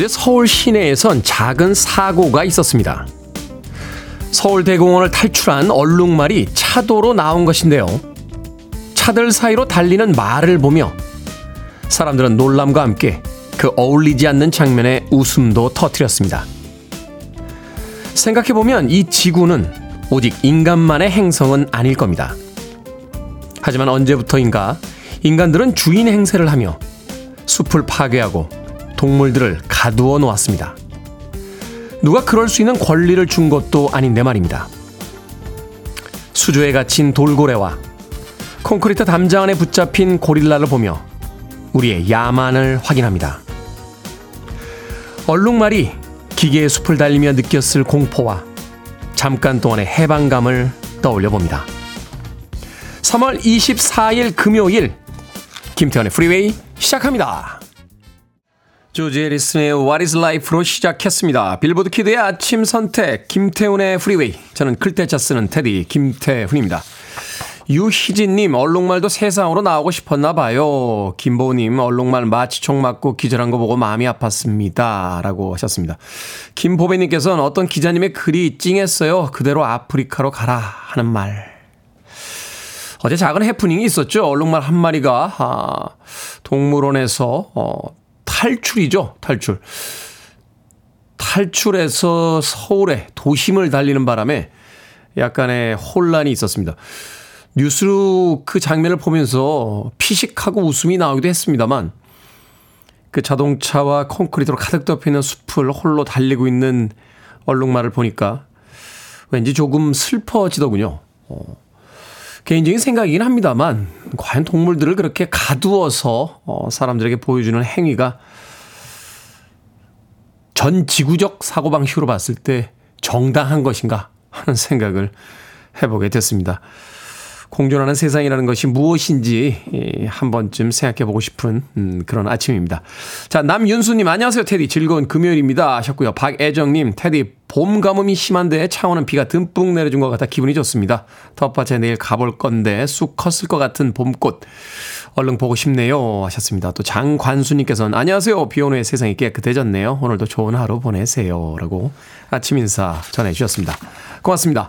어제 서울 시내에선 작은 사고가 있었습니다. 서울대공원을 탈출한 얼룩말이 차도로 나온 것인데요. 차들 사이로 달리는 말을 보며 사람들은 놀람과 함께 그 어울리지 않는 장면에 웃음도 터뜨렸습니다. 생각해보면 이 지구는 오직 인간만의 행성은 아닐 겁니다. 하지만 언제부터인가 인간들은 주인 행세를 하며 숲을 파괴하고 동물들을 가두어 놓았습니다. 누가 그럴 수 있는 권리를 준 것도 아닌데 말입니다. 수조에 갇힌 돌고래와 콘크리트 담장 안에 붙잡힌 고릴라를 보며 우리의 야만을 확인합니다. 얼룩말이 기계의 숲을 달리며 느꼈을 공포와 잠깐 동안의 해방감을 떠올려 봅니다. 3월 24일 금요일 김태훈의 프리웨이 시작합니다. 조지 해리슨의 What Is Life로 시작했습니다. 빌보드 키드의 아침 선택 김태훈의 프리웨이 저는 클 태 자 쓰는 테디 김태훈입니다. 유희진님, 얼룩말도 세상으로 나오고 싶었나 봐요. 김보우님, 얼룩말 마취총 맞고 기절한 거 보고 마음이 아팠습니다. 라고 하셨습니다. 김보배님께서는 어떤 기자님의 글이 찡했어요. 그대로 아프리카로 가라 하는 말. 어제 작은 해프닝이 있었죠. 얼룩말 한 마리가, 아, 동물원에서, 어, 탈출이죠. 탈출. 탈출해서 서울에 도심을 달리는 바람에 약간의 혼란이 있었습니다. 뉴스로 그 장면을 보면서 피식하고 웃음이 나오기도 했습니다만 그 자동차와 콘크리트로 가득 덮여 있는 숲을 홀로 달리고 있는 얼룩말을 보니까 왠지 조금 슬퍼지더군요. 어. 개인적인 생각이긴 합니다만 과연 동물들을 그렇게 가두어서 어, 사람들에게 보여주는 행위가 전 지구적 사고방식으로 봤을 때 정당한 것인가 하는 생각을 해보게 됐습니다. 공존하는 세상이라는 것이 무엇인지 예, 한 번쯤 생각해 보고 싶은 음, 그런 아침입니다. 자, 남윤수님, 안녕하세요, 테디. 즐거운 금요일입니다. 하셨고요. 박애정님, 테디, 봄 가뭄이 심한데 창원은 비가 듬뿍 내려준 것 같아 기분이 좋습니다. 텃밭에 내일 가볼 건데 쑥 컸을 것 같은 봄꽃. 얼른 보고 싶네요. 하셨습니다. 또 장관수님께서는 안녕하세요. 비 오는 세상이 깨끗해졌네요. 오늘도 좋은 하루 보내세요. 라고 아침 인사 전해주셨습니다. 고맙습니다.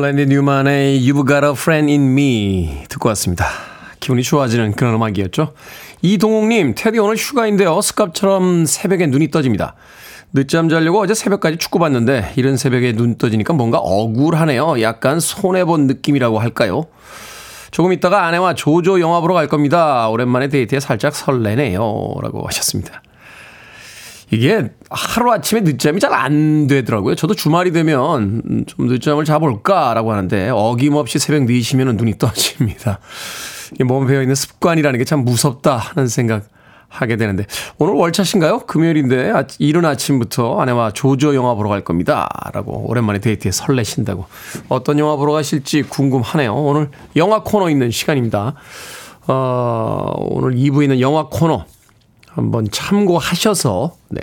랜디 뉴만의 You've Got a Friend in Me 듣고 왔습니다. 기분이 좋아지는 그런 음악이었죠. 이동욱님, 테디 오늘 휴가인데요. 습갑처럼 새벽에 눈이 떠집니다. 늦잠 자려고 어제 새벽까지 축구 봤는데 이른 새벽에 눈 떠지니까 뭔가 억울하네요. 약간 손해본 느낌이라고 할까요? 조금 있다가 아내와 조조 영화 보러 갈 겁니다. 오랜만에 데이트에 살짝 설레네요. 라고 하셨습니다. 이게 하루아침에 늦잠이 잘 안 되더라고요. 저도 주말이 되면 좀 늦잠을 자볼까라고 하는데 어김없이 새벽 4시면 눈이 떠집니다. 몸에 배어있는 습관이라는 게 참 무섭다 하는 생각 하게 되는데 오늘 월차신가요? 금요일인데 아, 이른 아침부터 아내와 조조 영화 보러 갈 겁니다. 라고 오랜만에 데이트에 설레신다고 어떤 영화 보러 가실지 궁금하네요. 오늘 영화 코너 있는 시간입니다. 어, 오늘 2부에 있는 영화 코너 한번 참고하셔서 네.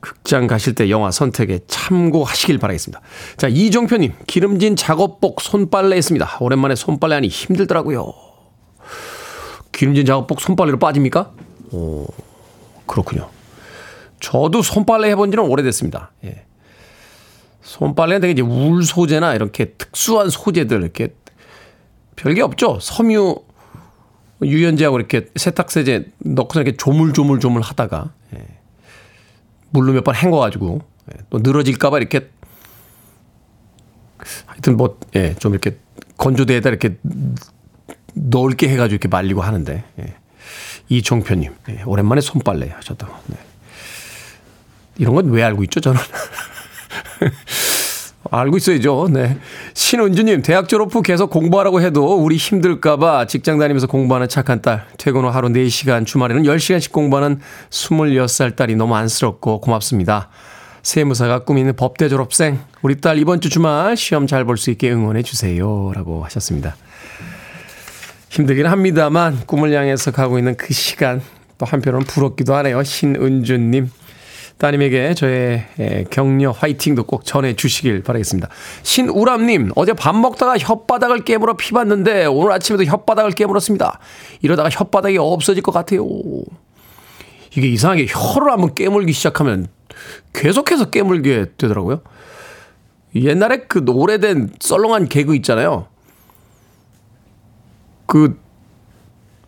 극장 가실 때 영화 선택에 참고하시길 바라겠습니다. 자, 이종표님, 기름진 작업복 손빨래 했습니다. 오랜만에 손빨래 하니 힘들더라고요. 기름진 작업복 손빨래로 빠집니까? 오, 그렇군요. 저도 손빨래 해본 지는 오래됐습니다. 예. 손빨래는 되게 이제 울 소재나 이렇게 특수한 소재들, 이렇게 별게 없죠. 섬유 유연제하고 이렇게 세탁세제 넣고서 이렇게 조물조물조물 하다가 예. 물로 몇 번 헹궈가지고 예. 또 늘어질까봐 이렇게 하여튼 뭐, 예, 좀 이렇게 건조대에다 이렇게 넓게 해가지고 이렇게 말리고 하는데, 예. 이종표님, 예, 오랜만에 손빨래 하셨다고. 네. 이런 건 왜 알고 있죠, 저는? 알고 있어야죠. 네. 신은주님, 대학 졸업 후 계속 공부하라고 해도 우리 힘들까봐 직장 다니면서 공부하는 착한 딸. 퇴근 후 하루 4시간, 주말에는 10시간씩 공부하는 26살 딸이 너무 안쓰럽고 고맙습니다. 세무사가 꾸미는 법대 졸업생. 우리 딸 이번 주 주말 시험 잘 볼 수 있게 응원해 주세요. 라고 하셨습니다. 힘들긴 합니다만 꿈을 향해서 가고 있는 그 시간 또 한편으로는 부럽기도 하네요. 신은주님. 따님에게 저의 격려 화이팅도 꼭 전해주시길 바라겠습니다. 신우람님, 어제 밥 먹다가 혓바닥을 깨물어 피 봤는데 오늘 아침에도 혓바닥을 깨물었습니다. 이러다가 혓바닥이 없어질 것 같아요. 이게 이상하게 혀를 한번 깨물기 시작하면 계속해서 깨물게 되더라고요. 옛날에 그 오래된 썰렁한 개그 있잖아요. 그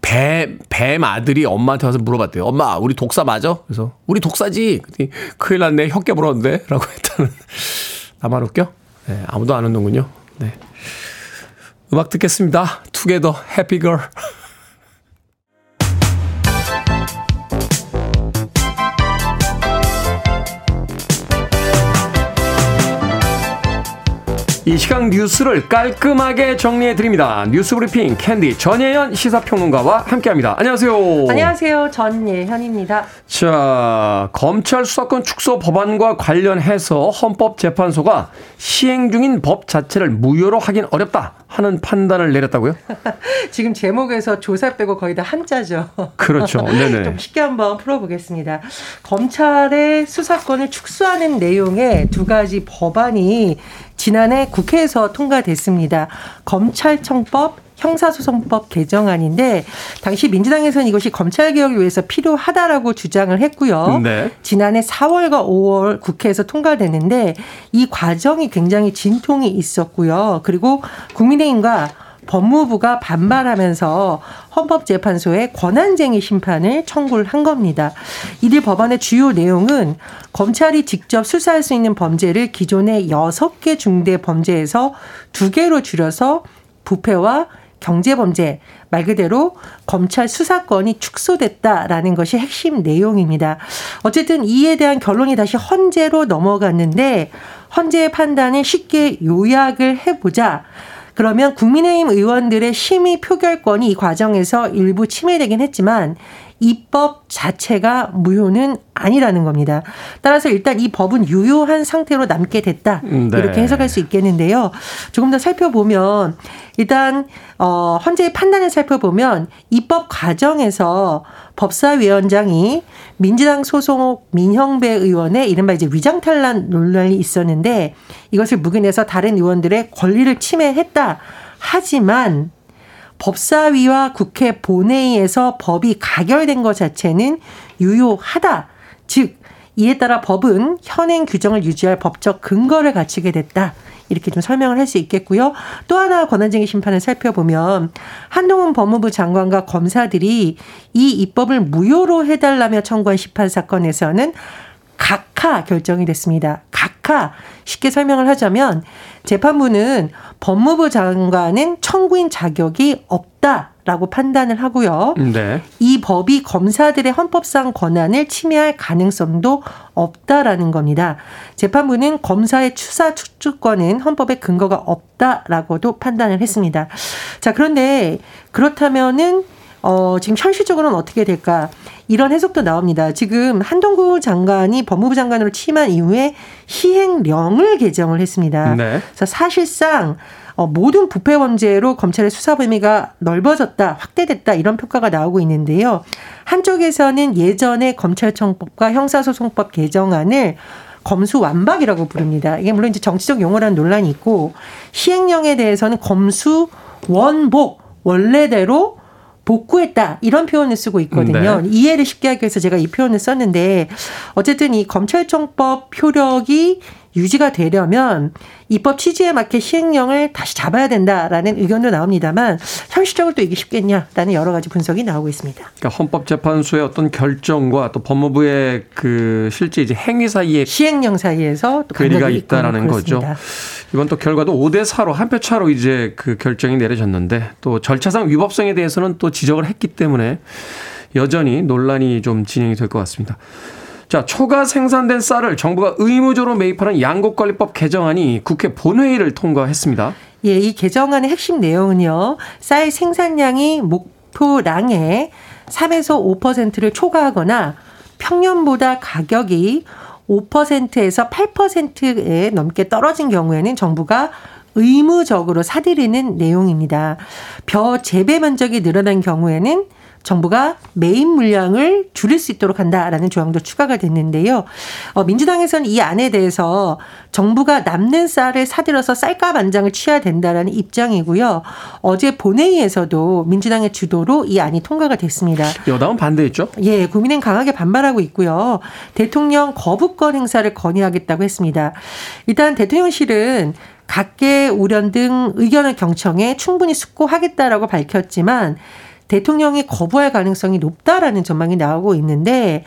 뱀, 뱀 아들이 엄마한테 와서 물어봤대요. 엄마, 우리 독사 맞아? 그래서, 우리 독사지. 큰일 났네. 혀 깨 물었는데? 라고 했다는. 나만 웃겨? 네, 아무도 안 웃는군요. 네. 음악 듣겠습니다. 투게더 해피걸. 이 시각 뉴스를 깔끔하게 정리해 드립니다. 뉴스 브리핑 캔디 전예현 시사평론가와 함께합니다. 안녕하세요. 안녕하세요. 전예현입니다. 자, 검찰 수사권 축소 법안과 관련해서 헌법재판소가 시행 중인 법 자체를 무효로 하긴 어렵다 하는 판단을 내렸다고요? 지금 제목에서 조사 빼고 거의 다 한자죠. 그렇죠. 네네. 좀 쉽게 한번 풀어보겠습니다. 검찰의 수사권을 축소하는 내용의 두 가지 법안이 지난해 국회에서 통과됐습니다. 검찰청법 형사소송법 개정안인데 당시 민주당에서는 이것이 검찰 개혁을 위해서 필요하다라고 주장을 했고요. 네. 지난해 4월과 5월 국회에서 통과됐는데 이 과정이 굉장히 진통이 있었고요. 그리고 국민의힘과 법무부가 반발하면서 헌법재판소에 권한쟁의 심판을 청구를 한 겁니다. 이들 법안의 주요 내용은 검찰이 직접 수사할 수 있는 범죄를 기존의 6개 중대 범죄에서 2개로 줄여서 부패와 경제범죄 말 그대로 검찰 수사권이 축소됐다라는 것이 핵심 내용입니다. 어쨌든 이에 대한 결론이 다시 헌재로 넘어갔는데 헌재의 판단을 쉽게 요약을 해보자. 그러면 국민의힘 의원들의 심의 표결권이 이 과정에서 일부 침해되긴 했지만 입법 자체가 무효는 아니라는 겁니다. 따라서 일단 이 법은 유효한 상태로 남게 됐다. 네. 이렇게 해석할 수 있겠는데요. 조금 더 살펴보면 일단 어 헌재의 판단을 살펴보면 입법 과정에서 법사위원장이 민주당 소속 민형배 의원의 이른바 이제 위장 탈란 논란이 있었는데 이것을 묵인해서 다른 의원들의 권리를 침해했다. 하지만 법사위와 국회 본회의에서 법이 가결된 것 자체는 유효하다. 즉, 이에 따라 법은 현행 규정을 유지할 법적 근거를 갖추게 됐다. 이렇게 좀 설명을 할 수 있겠고요. 또 하나 권한쟁의 심판을 살펴보면 한동훈 법무부 장관과 검사들이 이 입법을 무효로 해달라며 청구한 심판 사건에서는 각하 결정이 됐습니다. 각하 쉽게 설명을 하자면 재판부는 법무부 장관은 청구인 자격이 없다 라고 판단을 하고요. 네. 이 법이 검사들의 헌법상 권한을 침해할 가능성도 없다라는 겁니다. 재판부는 검사의 추사 추주권은 헌법에 근거가 없다라고도 판단을 했습니다. 자, 그런데 그렇다면은 어, 지금 현실적으로는 어떻게 될까? 이런 해석도 나옵니다. 지금 한동구 장관이 법무부 장관으로 취임한 이후에 시행령을 개정을 했습니다. 네. 그래서 사실상 어, 모든 부패 범죄로 검찰의 수사 범위가 넓어졌다, 확대됐다 이런 평가가 나오고 있는데요. 한쪽에서는 예전에 검찰청법과 형사소송법 개정안을 검수 완박이라고 부릅니다. 이게 물론 이제 정치적 용어라는 논란이 있고 시행령에 대해서는 검수 원복 원래대로 복구했다 이런 표현을 쓰고 있거든요. 네. 이해를 쉽게 하기 위해서 제가 이 표현을 썼는데 어쨌든 이 검찰청법 효력이 유지가 되려면 입법 취지에 맞게 시행령을 다시 잡아야 된다라는 의견도 나옵니다만 현실적으로 또 이게 쉽겠냐라는 여러 가지 분석이 나오고 있습니다. 그러니까 헌법재판소의 어떤 결정과 또 법무부의 그 실제 이제 행위 사이에 시행령 사이에서 또 괴리가 있다라는 거죠. 이번 또 결과도 5대 4로 한 표 차로 이제 그 결정이 내려졌는데 또 절차상 위법성에 대해서는 또 지적을 했기 때문에 여전히 논란이 좀 진행이 될 것 같습니다. 자, 초과 생산된 쌀을 정부가 의무적으로 매입하는 양곡관리법 개정안이 국회 본회의를 통과했습니다. 예, 이 개정안의 핵심 내용은요. 쌀 생산량이 목표량의 3에서 5%를 초과하거나 평년보다 가격이 5%에서 8%에 넘게 떨어진 경우에는 정부가 의무적으로 사들이는 내용입니다. 벼 재배 면적이 늘어난 경우에는 정부가 매입 물량을 줄일 수 있도록 한다라는 조항도 추가가 됐는데요. 어, 민주당에서는 이 안에 대해서 정부가 남는 쌀을 사들여서 쌀값 안장을 취해야 된다라는 입장이고요. 어제 본회의에서도 민주당의 주도로 이 안이 통과가 됐습니다. 여당은 반대했죠? 예, 국민은 강하게 반발하고 있고요. 대통령 거부권 행사를 건의하겠다고 했습니다. 일단 대통령실은 각계 우련 등 의견을 경청해 충분히 숙고하겠다라고 밝혔지만 대통령이 거부할 가능성이 높다라는 전망이 나오고 있는데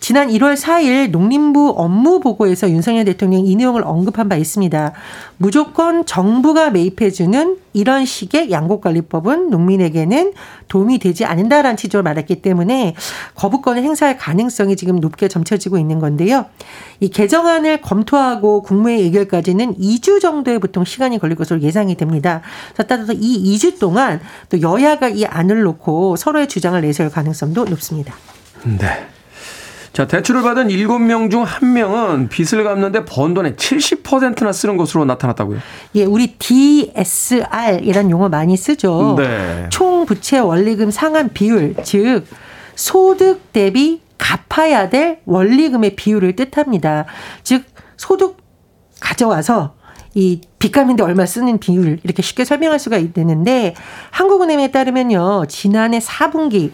지난 1월 4일 농림부 업무 보고에서 윤석열 대통령이 이 내용을 언급한 바 있습니다. 무조건 정부가 매입해주는 이런 식의 양곡관리법은 농민에게는 도움이 되지 않는다라는 취지로 말했기 때문에 거부권을 행사할 가능성이 지금 높게 점쳐지고 있는 건데요. 이 개정안을 검토하고 국무회 의결까지는 2주 정도의 보통 시간이 걸릴 것으로 예상이 됩니다. 따라서 이 2주 동안 또 여야가 이 안을 놓고 서로의 주장을 내세울 가능성도 높습니다. 네. 자, 대출을 받은 7명 중 1명은 빚을 갚는데 번 돈의 70%나 쓰는 것으로 나타났다고요? 예, 우리 DSR이라는 용어 많이 쓰죠. 네. 총 부채 원리금 상환 비율, 즉 소득 대비 갚아야 될 원리금의 비율을 뜻합니다. 즉 소득 가져와서 이 빚갚는데 얼마 쓰는 비율 이렇게 쉽게 설명할 수가 있는데 한국은행에 따르면요 지난해 4분기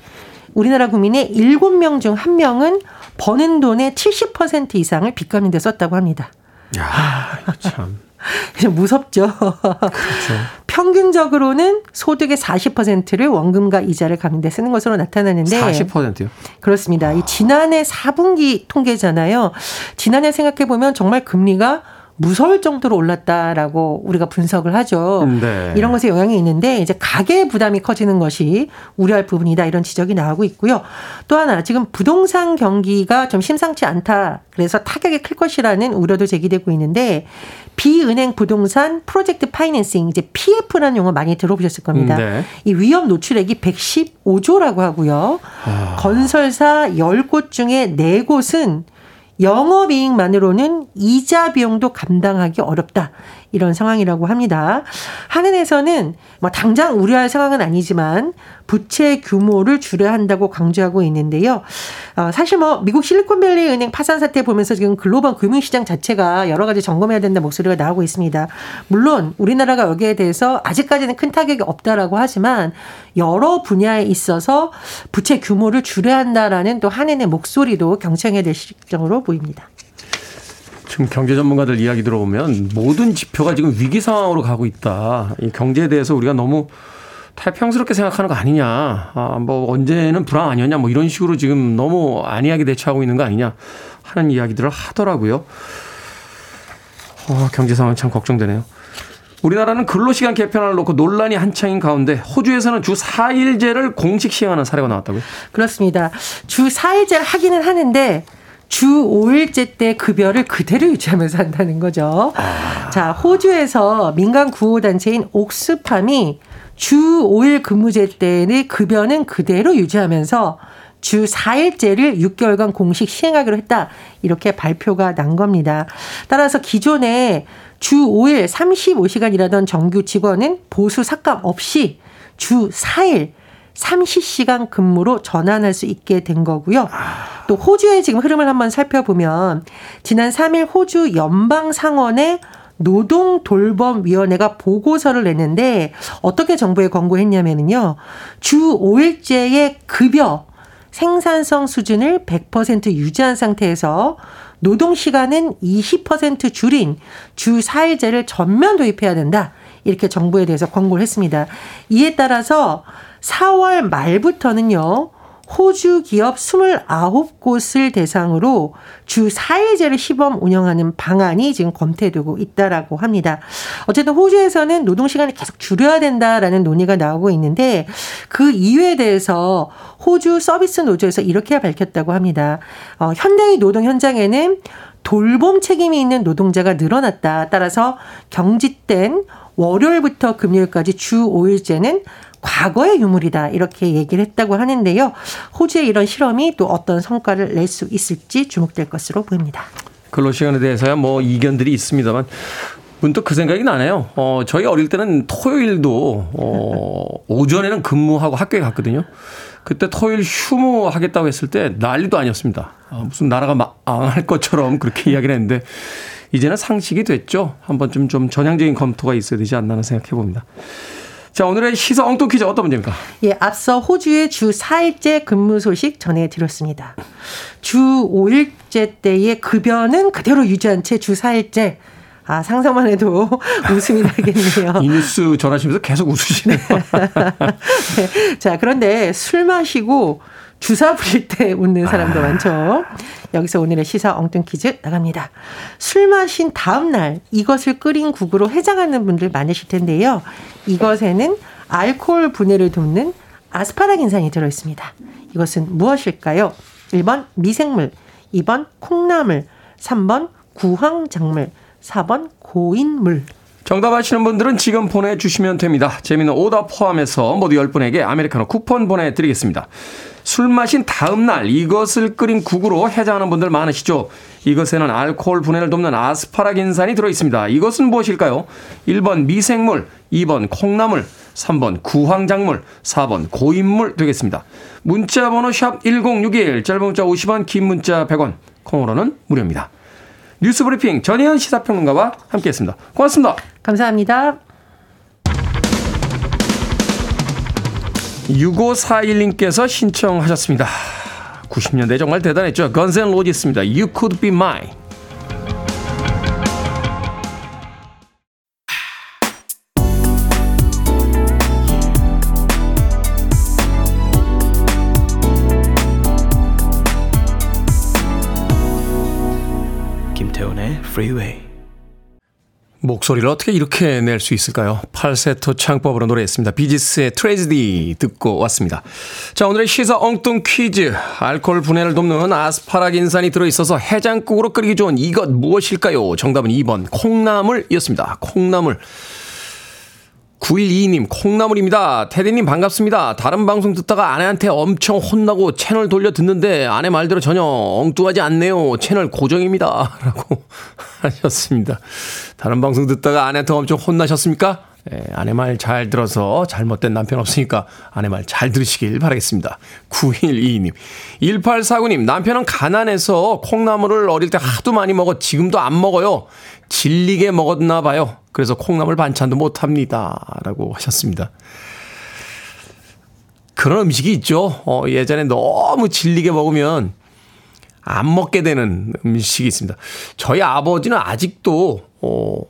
우리나라 국민의 7명 중 1명은 버는 돈의 70% 이상을 빚 갚는 데 썼다고 합니다. 야, 참. 무섭죠. 그렇죠. 평균적으로는 소득의 40%를 원금과 이자를 갚는 데 쓰는 것으로 나타나는데 40%요? 그렇습니다. 이 지난해 4분기 통계잖아요. 지난해 생각해 보면 정말 금리가 무서울 정도로 올랐다라고 우리가 분석을 하죠. 네. 이런 것에 영향이 있는데 이제 가계 부담이 커지는 것이 우려할 부분이다 이런 지적이 나오고 있고요. 또 하나 지금 부동산 경기가 좀 심상치 않다. 그래서 타격이 클 것이라는 우려도 제기되고 있는데 비은행 부동산 프로젝트 파이낸싱 이제 PF라는 용어 많이 들어보셨을 겁니다. 네. 이 위험 노출액이 115조라고 하고요. 아. 건설사 10곳 중에 4곳은 영업이익만으로는 이자 비용도 감당하기 어렵다. 이런 상황이라고 합니다. 한은에서는 뭐 당장 우려할 상황은 아니지만 부채 규모를 줄여야 한다고 강조하고 있는데요. 어, 사실 뭐 미국 실리콘밸리 은행 파산 사태 보면서 지금 글로벌 금융시장 자체가 여러 가지 점검해야 된다 목소리가 나오고 있습니다. 물론 우리나라가 여기에 대해서 아직까지는 큰 타격이 없다라고 하지만 여러 분야에 있어서 부채 규모를 줄여야 한다라는 또 한은의 목소리도 경청해야 될 시점으로 보입니다. 지금 경제 전문가들 이야기 들어보면 모든 지표가 지금 위기 상황으로 가고 있다. 이 경제에 대해서 우리가 너무 태평스럽게 생각하는 거 아니냐. 아, 뭐 언제는 불황 아니었냐. 뭐 이런 식으로 지금 너무 안이하게 대처하고 있는 거 아니냐 하는 이야기들을 하더라고요. 어, 경제 상황 참 걱정되네요. 우리나라는 근로시간 개편을 놓고 논란이 한창인 가운데 호주에서는 주 4일제를 공식 시행하는 사례가 나왔다고요? 그렇습니다. 주 4일제를 하기는 하는데 주 5일째 때 급여를 그대로 유지하면서 한다는 거죠. 아. 자, 호주에서 민간 구호단체인 옥스팜이 주 5일 근무제 때의 급여는 그대로 유지하면서 주 4일제를 6개월간 공식 시행하기로 했다. 이렇게 발표가 난 겁니다. 따라서 기존에 주 5일 35시간 일하던 정규 직원은 보수 삭감 없이 주 4일 30시간 근무로 전환할 수 있게 된 거고요. 또 호주의 지금 흐름을 한번 살펴보면 지난 3일 호주 연방 상원에 노동 돌봄 위원회가 보고서를 냈는데 어떻게 정부에 권고했냐면요. 주 5일제의 급여 생산성 수준을 100% 유지한 상태에서 노동 시간은 20% 줄인 주 4일제를 전면 도입해야 된다. 이렇게 정부에 대해서 권고를 했습니다. 이에 따라서 4월 말부터는요. 호주 기업 29곳을 대상으로 주 4일제를 시범 운영하는 방안이 지금 검토되고 있다라고 합니다. 어쨌든 호주에서는 노동 시간을 계속 줄여야 된다라는 논의가 나오고 있는데 그 이유에 대해서 호주 서비스 노조에서 이렇게 밝혔다고 합니다. 어, 현대의 노동 현장에는 돌봄 책임이 있는 노동자가 늘어났다. 따라서 경직된 월요일부터 금요일까지 주 5일제는 과거의 유물이다. 이렇게 얘기를 했다고 하는데요. 호주의 이런 실험이 또 어떤 성과를 낼 수 있을지 주목될 것으로 보입니다. 근로시간에 대해서야 뭐 이견들이 있습니다만 문득 그 생각이 나네요. 어, 저희 어릴 때는 토요일도, 어, 오전에는 근무하고 학교에 갔거든요. 그때 토요일 휴무 하겠다고 했을 때 난리도 아니었습니다. 아, 무슨 나라가 망할 것처럼 그렇게 이야기를 했는데, 이제는 상식이 됐죠. 한 번쯤 좀 전향적인 검토가 있어야 되지 않나 생각해 봅니다. 자, 오늘의 시사 엉뚱 퀴즈 어떤 문제입니까? 예, 앞서 호주의 주 4일째 근무 소식 전해드렸습니다. 주 5일째 때의 급여는 그대로 유지한 채 주 4일째. 아, 상상만 해도 웃음이 나겠네요. 이 뉴스 전하시면서 계속 웃으시네요. 네. 자, 그런데 술 마시고 주사 부릴 때 웃는 사람도 아. 많죠. 여기서 오늘의 시사 엉뚱 퀴즈 나갑니다. 술 마신 다음 날 이것을 끓인 국으로 해장하는 분들 많으실 텐데요. 이것에는 알코올 분해를 돕는 아스파라긴산이 들어 있습니다. 이것은 무엇일까요? 1번 미생물, 2번 콩나물, 3번 구황작물, 4번 고인물. 정답 아시는 분들은 지금 보내주시면 됩니다. 재미는 오답 포함해서 모두 10분에게 아메리카노 쿠폰 보내드리겠습니다. 술 마신 다음 날 이것을 끓인 국으로 해장하는 분들 많으시죠? 이것에는 알코올 분해를 돕는 아스파라긴산이 들어 있습니다. 이것은 무엇일까요? 1번 미생물, 2번 콩나물, 3번 구황작물, 4번 고인물 되겠습니다. 문자 번호 샵 1061, 짧은 문자 50원, 긴 문자 100원, 콩으로는 무료입니다. 뉴스 브리핑 전혜연 시사평론가와 함께했습니다. 고맙습니다. 감사합니다. 6541님께서 신청하셨습니다. 90년대 정말 대단했죠. 건센 로지스입니다. You could be mine. 김태훈의 Freeway. 목소리를 어떻게 이렇게 낼 수 있을까요? 팔세토 창법으로 노래했습니다. 비지스의 트레지디 듣고 왔습니다. 자, 오늘의 시사 엉뚱 퀴즈. 알코올 분해를 돕는 아스파라긴산이 들어있어서 해장국으로 끓이기 좋은 이것 무엇일까요? 정답은 2번 콩나물이었습니다. 콩나물. 9122님, 콩나물입니다. 테디님 반갑습니다. 다른 방송 듣다가 아내한테 엄청 혼나고 채널 돌려 듣는데 아내 말대로 전혀 엉뚱하지 않네요. 채널 고정입니다. 라고 하셨습니다. 다른 방송 듣다가 아내한테 엄청 혼나셨습니까? 예, 아내 말 잘 들어서 잘못된 남편 없으니까 아내 말 잘 들으시길 바라겠습니다. 9122님. 1849님, 남편은 가난해서 콩나물을 어릴 때 하도 많이 먹어 지금도 안 먹어요. 질리게 먹었나 봐요. 그래서 콩나물 반찬도 못 합니다. 라고 하셨습니다. 그런 음식이 있죠. 어, 예전에 너무 질리게 먹으면 안 먹게 되는 음식이 있습니다. 저희 아버지는 아직도, 어,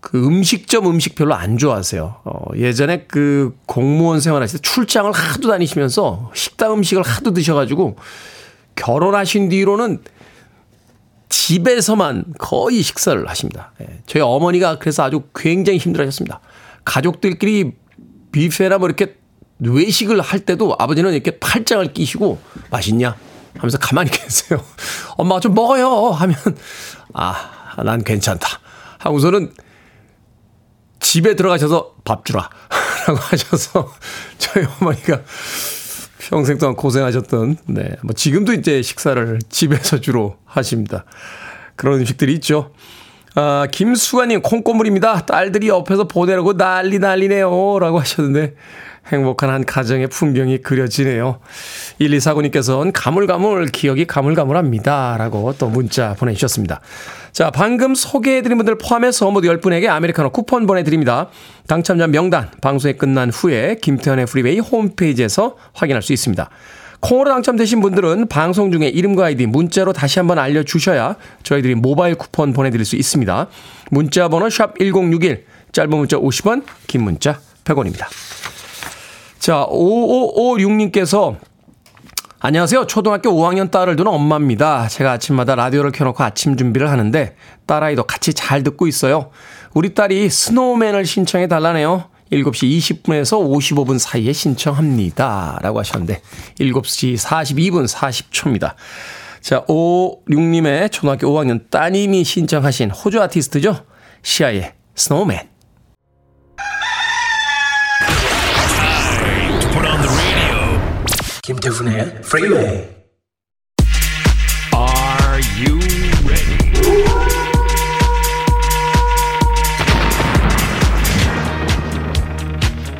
그 음식점 음식 별로 안 좋아하세요. 어, 예전에 그 공무원 생활하실 때 출장을 하도 다니시면서 식당 음식을 하도 드셔가지고 결혼하신 뒤로는 집에서만 거의 식사를 하십니다. 예, 저희 어머니가 그래서 아주 굉장히 힘들어 하셨습니다. 가족들끼리 뷔페나 뭐 이렇게 외식을 할 때도 아버지는 이렇게 팔짱을 끼시고 맛있냐? 하면서 가만히 계세요. 엄마가 좀 먹어요! 하면, 아, 난 괜찮다. 하고서는 집에 들어가셔서 밥 주라. 라고 하셔서 저희 어머니가 평생 동안 고생하셨던, 네. 뭐 지금도 이제 식사를 집에서 주로 하십니다. 그런 음식들이 있죠. 아, 김수관님, 콩고물입니다. 딸들이 옆에서 보내라고 난리 난리네요. 라고 하셨는데, 행복한 한 가정의 풍경이 그려지네요. 1249님께서는 가물가물, 기억이 가물가물합니다. 라고 또 문자 보내주셨습니다. 자, 방금 소개해드린 분들 포함해서 모두 10분에게 아메리카노 쿠폰 보내드립니다. 당첨자 명단, 방송이 끝난 후에 김태현의 프리베이 홈페이지에서 확인할 수 있습니다. 콩으로 당첨되신 분들은 방송 중에 이름과 아이디 문자로 다시 한번 알려주셔야 저희들이 모바일 쿠폰 보내드릴 수 있습니다. 문자 번호 샵 1061, 짧은 문자 50원, 긴 문자 100원입니다. 자, 5556님께서 안녕하세요. 초등학교 5학년 딸을 두는 엄마입니다. 제가 아침마다 라디오를 켜놓고 아침 준비를 하는데 딸아이도 같이 잘 듣고 있어요. 우리 딸이 스노우맨을 신청해 달라네요. 7시 20분에서 55분 사이에 신청합니다. 라고 하셨는데 7시 42분 40초입니다. 자, 56님의 초등학교 5학년 따님이 신청하신 호주 아티스트죠. 시아의 Snowman. 김태훈의 프리웨이 Are you ready?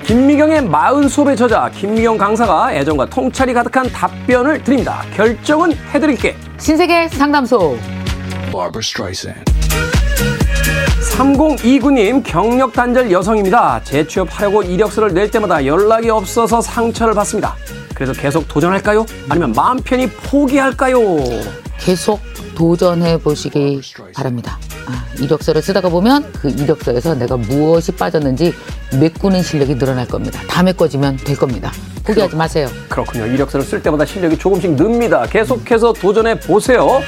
김미경의 마흔 수업의 저자 김미경 강사가 애정과 통찰이 가득한 답변을 드립니다. 결정은 해드릴게. 신세계 상담소. Barbara Streisand. 3029님 경력 단절 여성입니다. 재취업하려고 이력서를 낼 때마다 연락이 없어서 상처를 받습니다. 그래서 계속 도전할까요? 아니면 마음 편히 포기할까요? 계속 도전해 보시기 바랍니다. 아, 이력서를 쓰다가 보면 그 이력서에서 내가 무엇이 빠졌는지 메꾸는 실력이 늘어날 겁니다. 다 메꿔지면 될 겁니다. 포기하지 마세요. 그렇군요. 이력서를 쓸 때마다 실력이 조금씩 늡니다. 계속해서 도전해 보세요.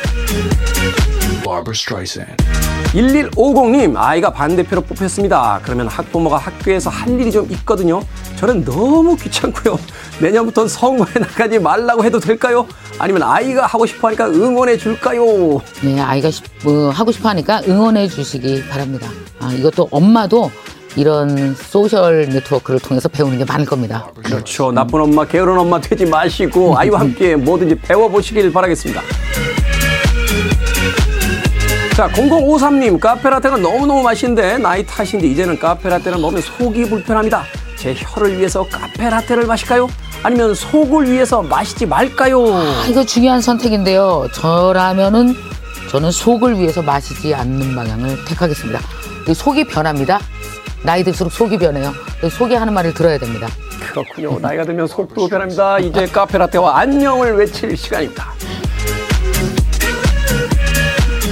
Barbara Streisand. 1150님, 아이가 반대표로 뽑혔습니다. 그러면 학부모가 학교에서 할 일이 좀 있거든요. 저는 너무 귀찮고요. 내년부터는 선거에 나가지 말라고 해도 될까요? 아니면 아이가 하고 싶어 하니까 응원해 줄까요? 네, 아이가 시- 뭐 하고 싶어 하니까 응원해 주시기 바랍니다. 아, 이것도 엄마도 이런 소셜 네트워크를 통해서 배우는 게 많을 겁니다. 그렇죠. 나쁜 엄마, 게으른 엄마 되지 마시고 아이와 함께 뭐든지 배워보시길 바라겠습니다. 자, 0053님, 카페라떼가 너무너무 맛있는데 나이 탓인데 이제는 카페라떼를 먹으면 속이 불편합니다. 제 혀를 위해서 카페라떼를 마실까요? 아니면 속을 위해서 마시지 말까요? 아, 이거 중요한 선택인데요. 저라면은 저는 속을 위해서 마시지 않는 방향을 택하겠습니다. 이 속이 변합니다. 나이 들수록 속이 변해요. 속이 하는 말을 들어야 됩니다. 그렇군요. 나이가 들면 속도 변합니다. 이제 카페라떼와 안녕을 외칠 시간입니다.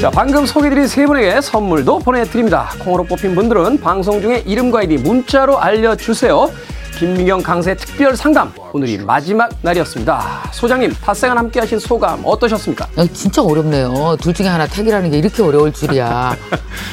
자, 방금 소개드린 세 분에게 선물도 보내드립니다. 콩으로 뽑힌 분들은 방송 중에 이름과 아이디 문자로 알려주세요. 김미경 강세 특별 상담 오늘이 마지막 날이었습니다. 소장님 탓생한 함께 하신 소감 어떠셨습니까? 야, 진짜 어렵네요. 둘 중에 하나 택이라는 게 이렇게 어려울 줄이야.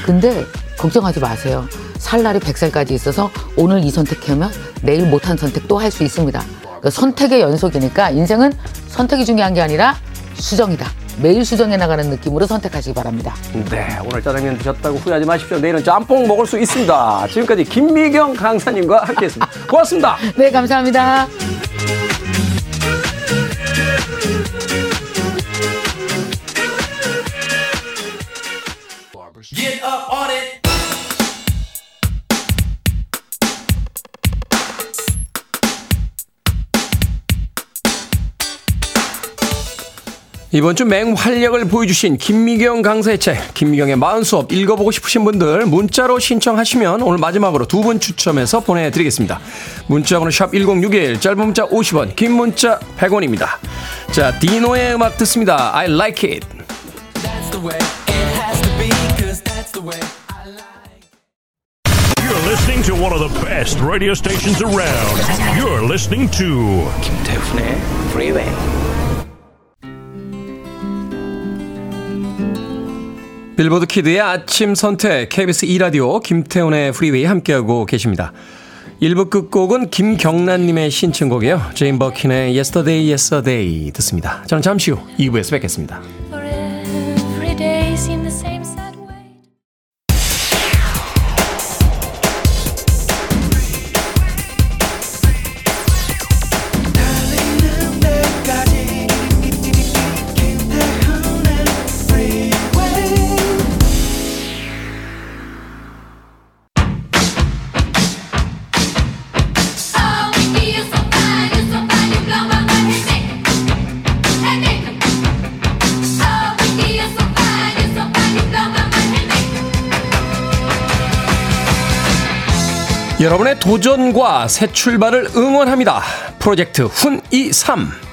근데 걱정하지 마세요. 살 날이 100살까지 있어서 오늘 이 선택하면 내일 못한 선택 또 할 수 있습니다. 그 선택의 연속이니까 인생은 선택이 중요한 게 아니라 수정이다. 매일 수정해 나가는 느낌으로 선택하시기 바랍니다. 네, 오늘 짜장면 드셨다고 후회하지 마십시오. 내일은 짬뽕 먹을 수 있습니다. 지금까지 김미경 강사님과 함께했습니다. 고맙습니다. 네, 감사합니다. Get up on it 이번 주 맹활약을 보여주신 김미경 강사의 책 김미경의 마흔 수업 읽어보고 싶으신 분들 문자로 신청하시면 오늘 마지막으로 두 분 추첨해서 보내드리겠습니다. 문자번호 샵1061 짧은 문자 50원 긴 문자 100원입니다. 자 디노의 음악 듣습니다. I like it. That's the way it has to be Cause that's the way I like You're listening to one of the best radio stations around. You're listening to 김태훈의 프 빌보드 키드의 아침 선택 KBS 2라디오 김태훈의 프리웨이 함께하고 계십니다. 1부 끝곡은 김경란님의 신청곡이에요. 제인 버킨의 Yesterday Yesterday 듣습니다. 저는 잠시 후 2부에서 뵙겠습니다. 여러분의 도전과 새 출발을 응원합니다. 프로젝트 훈23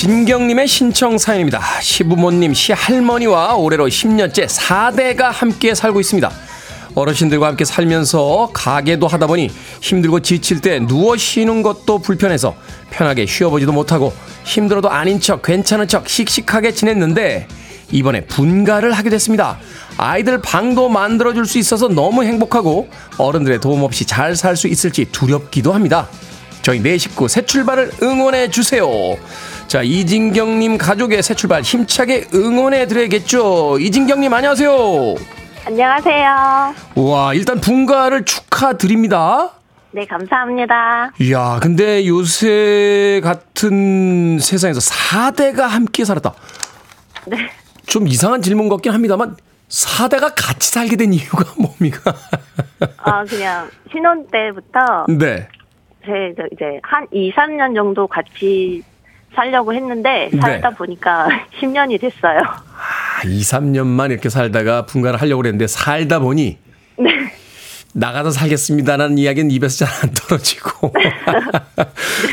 진경님의 신청 사연입니다. 시부모님, 시할머니와 올해로 10년째 4대가 함께 살고 있습니다. 어르신들과 함께 살면서 가게도 하다 보니 힘들고 지칠 때 누워 쉬는 것도 불편해서 편하게 쉬어보지도 못하고 힘들어도 아닌 척 괜찮은 척 씩씩하게 지냈는데 이번에 분가를 하게 됐습니다. 아이들 방도 만들어줄 수 있어서 너무 행복하고 어른들의 도움 없이 잘 살 수 있을지 두렵기도 합니다. 저희 네 식구 새 출발을 응원해 주세요. 자, 이진경님 가족의 새 출발 힘차게 응원해 드려야겠죠. 이진경님 안녕하세요. 안녕하세요. 와, 일단 분가를 축하드립니다. 네, 감사합니다. 이야, 근데 요새 같은 세상에서 4대가 함께 살았다. 네. 좀 이상한 질문 같긴 합니다만, 4대가 같이 살게 된 이유가 뭡니까? 아, 그냥 신혼 때부터 네. 제 이제 한 2, 3년 정도 같이 살려고 했는데 네. 살다 보니까 10년이 됐어요. 아, 2, 3년만 이렇게 살다가 분가를 하려고 그랬는데, 살다 보니, 네. 나가서 살겠습니다라는 이야기는 입에서 잘 안 떨어지고 네.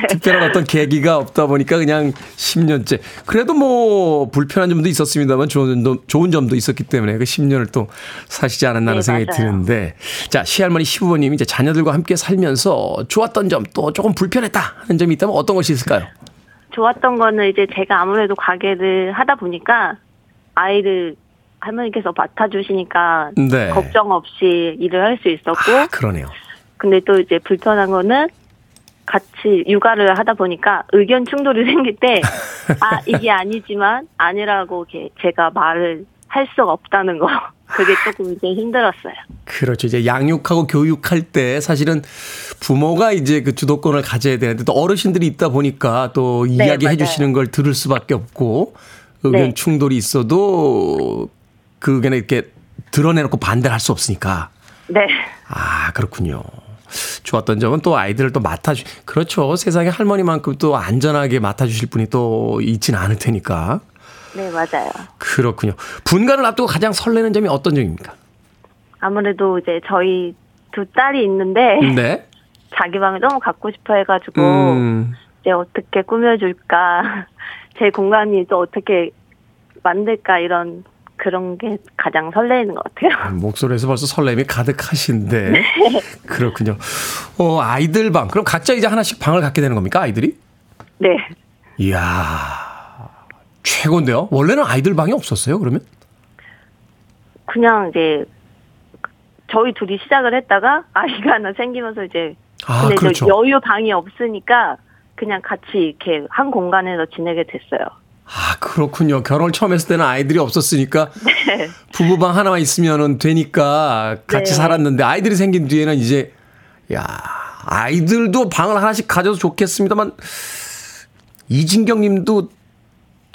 특별한 어떤 계기가 없다 보니까 그냥 10년째 그래도 뭐 불편한 점도 있었습니다만 좋은 점도 좋은 점도 있었기 때문에 그 10년을 또 사시지 않았나는 네, 생각이 맞아요. 드는데 자 시할머니 시부모님 이제 자녀들과 함께 살면서 좋았던 점 또 조금 불편했다 하는 점이 있다면 어떤 것이 있을까요? 좋았던 거는 이제 제가 아무래도 가게를 하다 보니까 아이를 할머니께서 맡아주시니까 네. 걱정 없이 일을 할 수 있었고 아 그러네요. 근데 또 이제 불편한 거는 같이 육아를 하다 보니까 의견 충돌이 생길 때, 아, 이게 아니지만, 아니라고 제가 말을 할 수가 없다는 거. 그게 조금 이제 힘들었어요. 그렇죠. 이제 양육하고 교육할 때 사실은 부모가 이제 그 주도권을 가져야 되는데 또 어르신들이 있다 보니까 또 이야기해 네, 맞아요. 주시는 걸 들을 수밖에 없고 의견 네. 충돌이 있어도 그 의견을 이렇게 드러내놓고 반대를 할 수 없으니까. 네. 아, 그렇군요. 좋았던 점은 또 아이들을 또 맡아주, 그렇죠. 세상에 할머니만큼 또 안전하게 맡아주실 분이 또 있지는 않을 테니까. 네, 맞아요. 그렇군요. 분가를 앞두고 가장 설레는 점이 어떤 점입니까? 아무래도 이제 저희 두 딸이 있는데, 네. 자기 방을 너무 갖고 싶어 해가지고, 음, 이제 어떻게 꾸며줄까, 제 공간이 또 어떻게 만들까, 이런, 그런 게 가장 설레는 것 같아요. 목소리에서 벌써 설렘이 가득하신데. 그렇군요. 어, 아이들 방. 그럼 각자 이제 하나씩 방을 갖게 되는 겁니까, 아이들이? 네. 이야. 최고인데요? 원래는 아이들 방이 없었어요, 그러면? 그냥 이제 저희 둘이 시작을 했다가 아이가 하나 생기면서 이제 아, 근데 그렇죠. 저 여유 방이 없으니까 그냥 같이 이렇게 한 공간에서 지내게 됐어요. 아, 그렇군요. 결혼을 처음 했을 때는 아이들이 없었으니까 네. 부부방 하나만 있으면 되니까 같이 네. 살았는데 아이들이 생긴 뒤에는 이제 야, 아이들도 방을 하나씩 가져도 좋겠습니다만 이진경 님도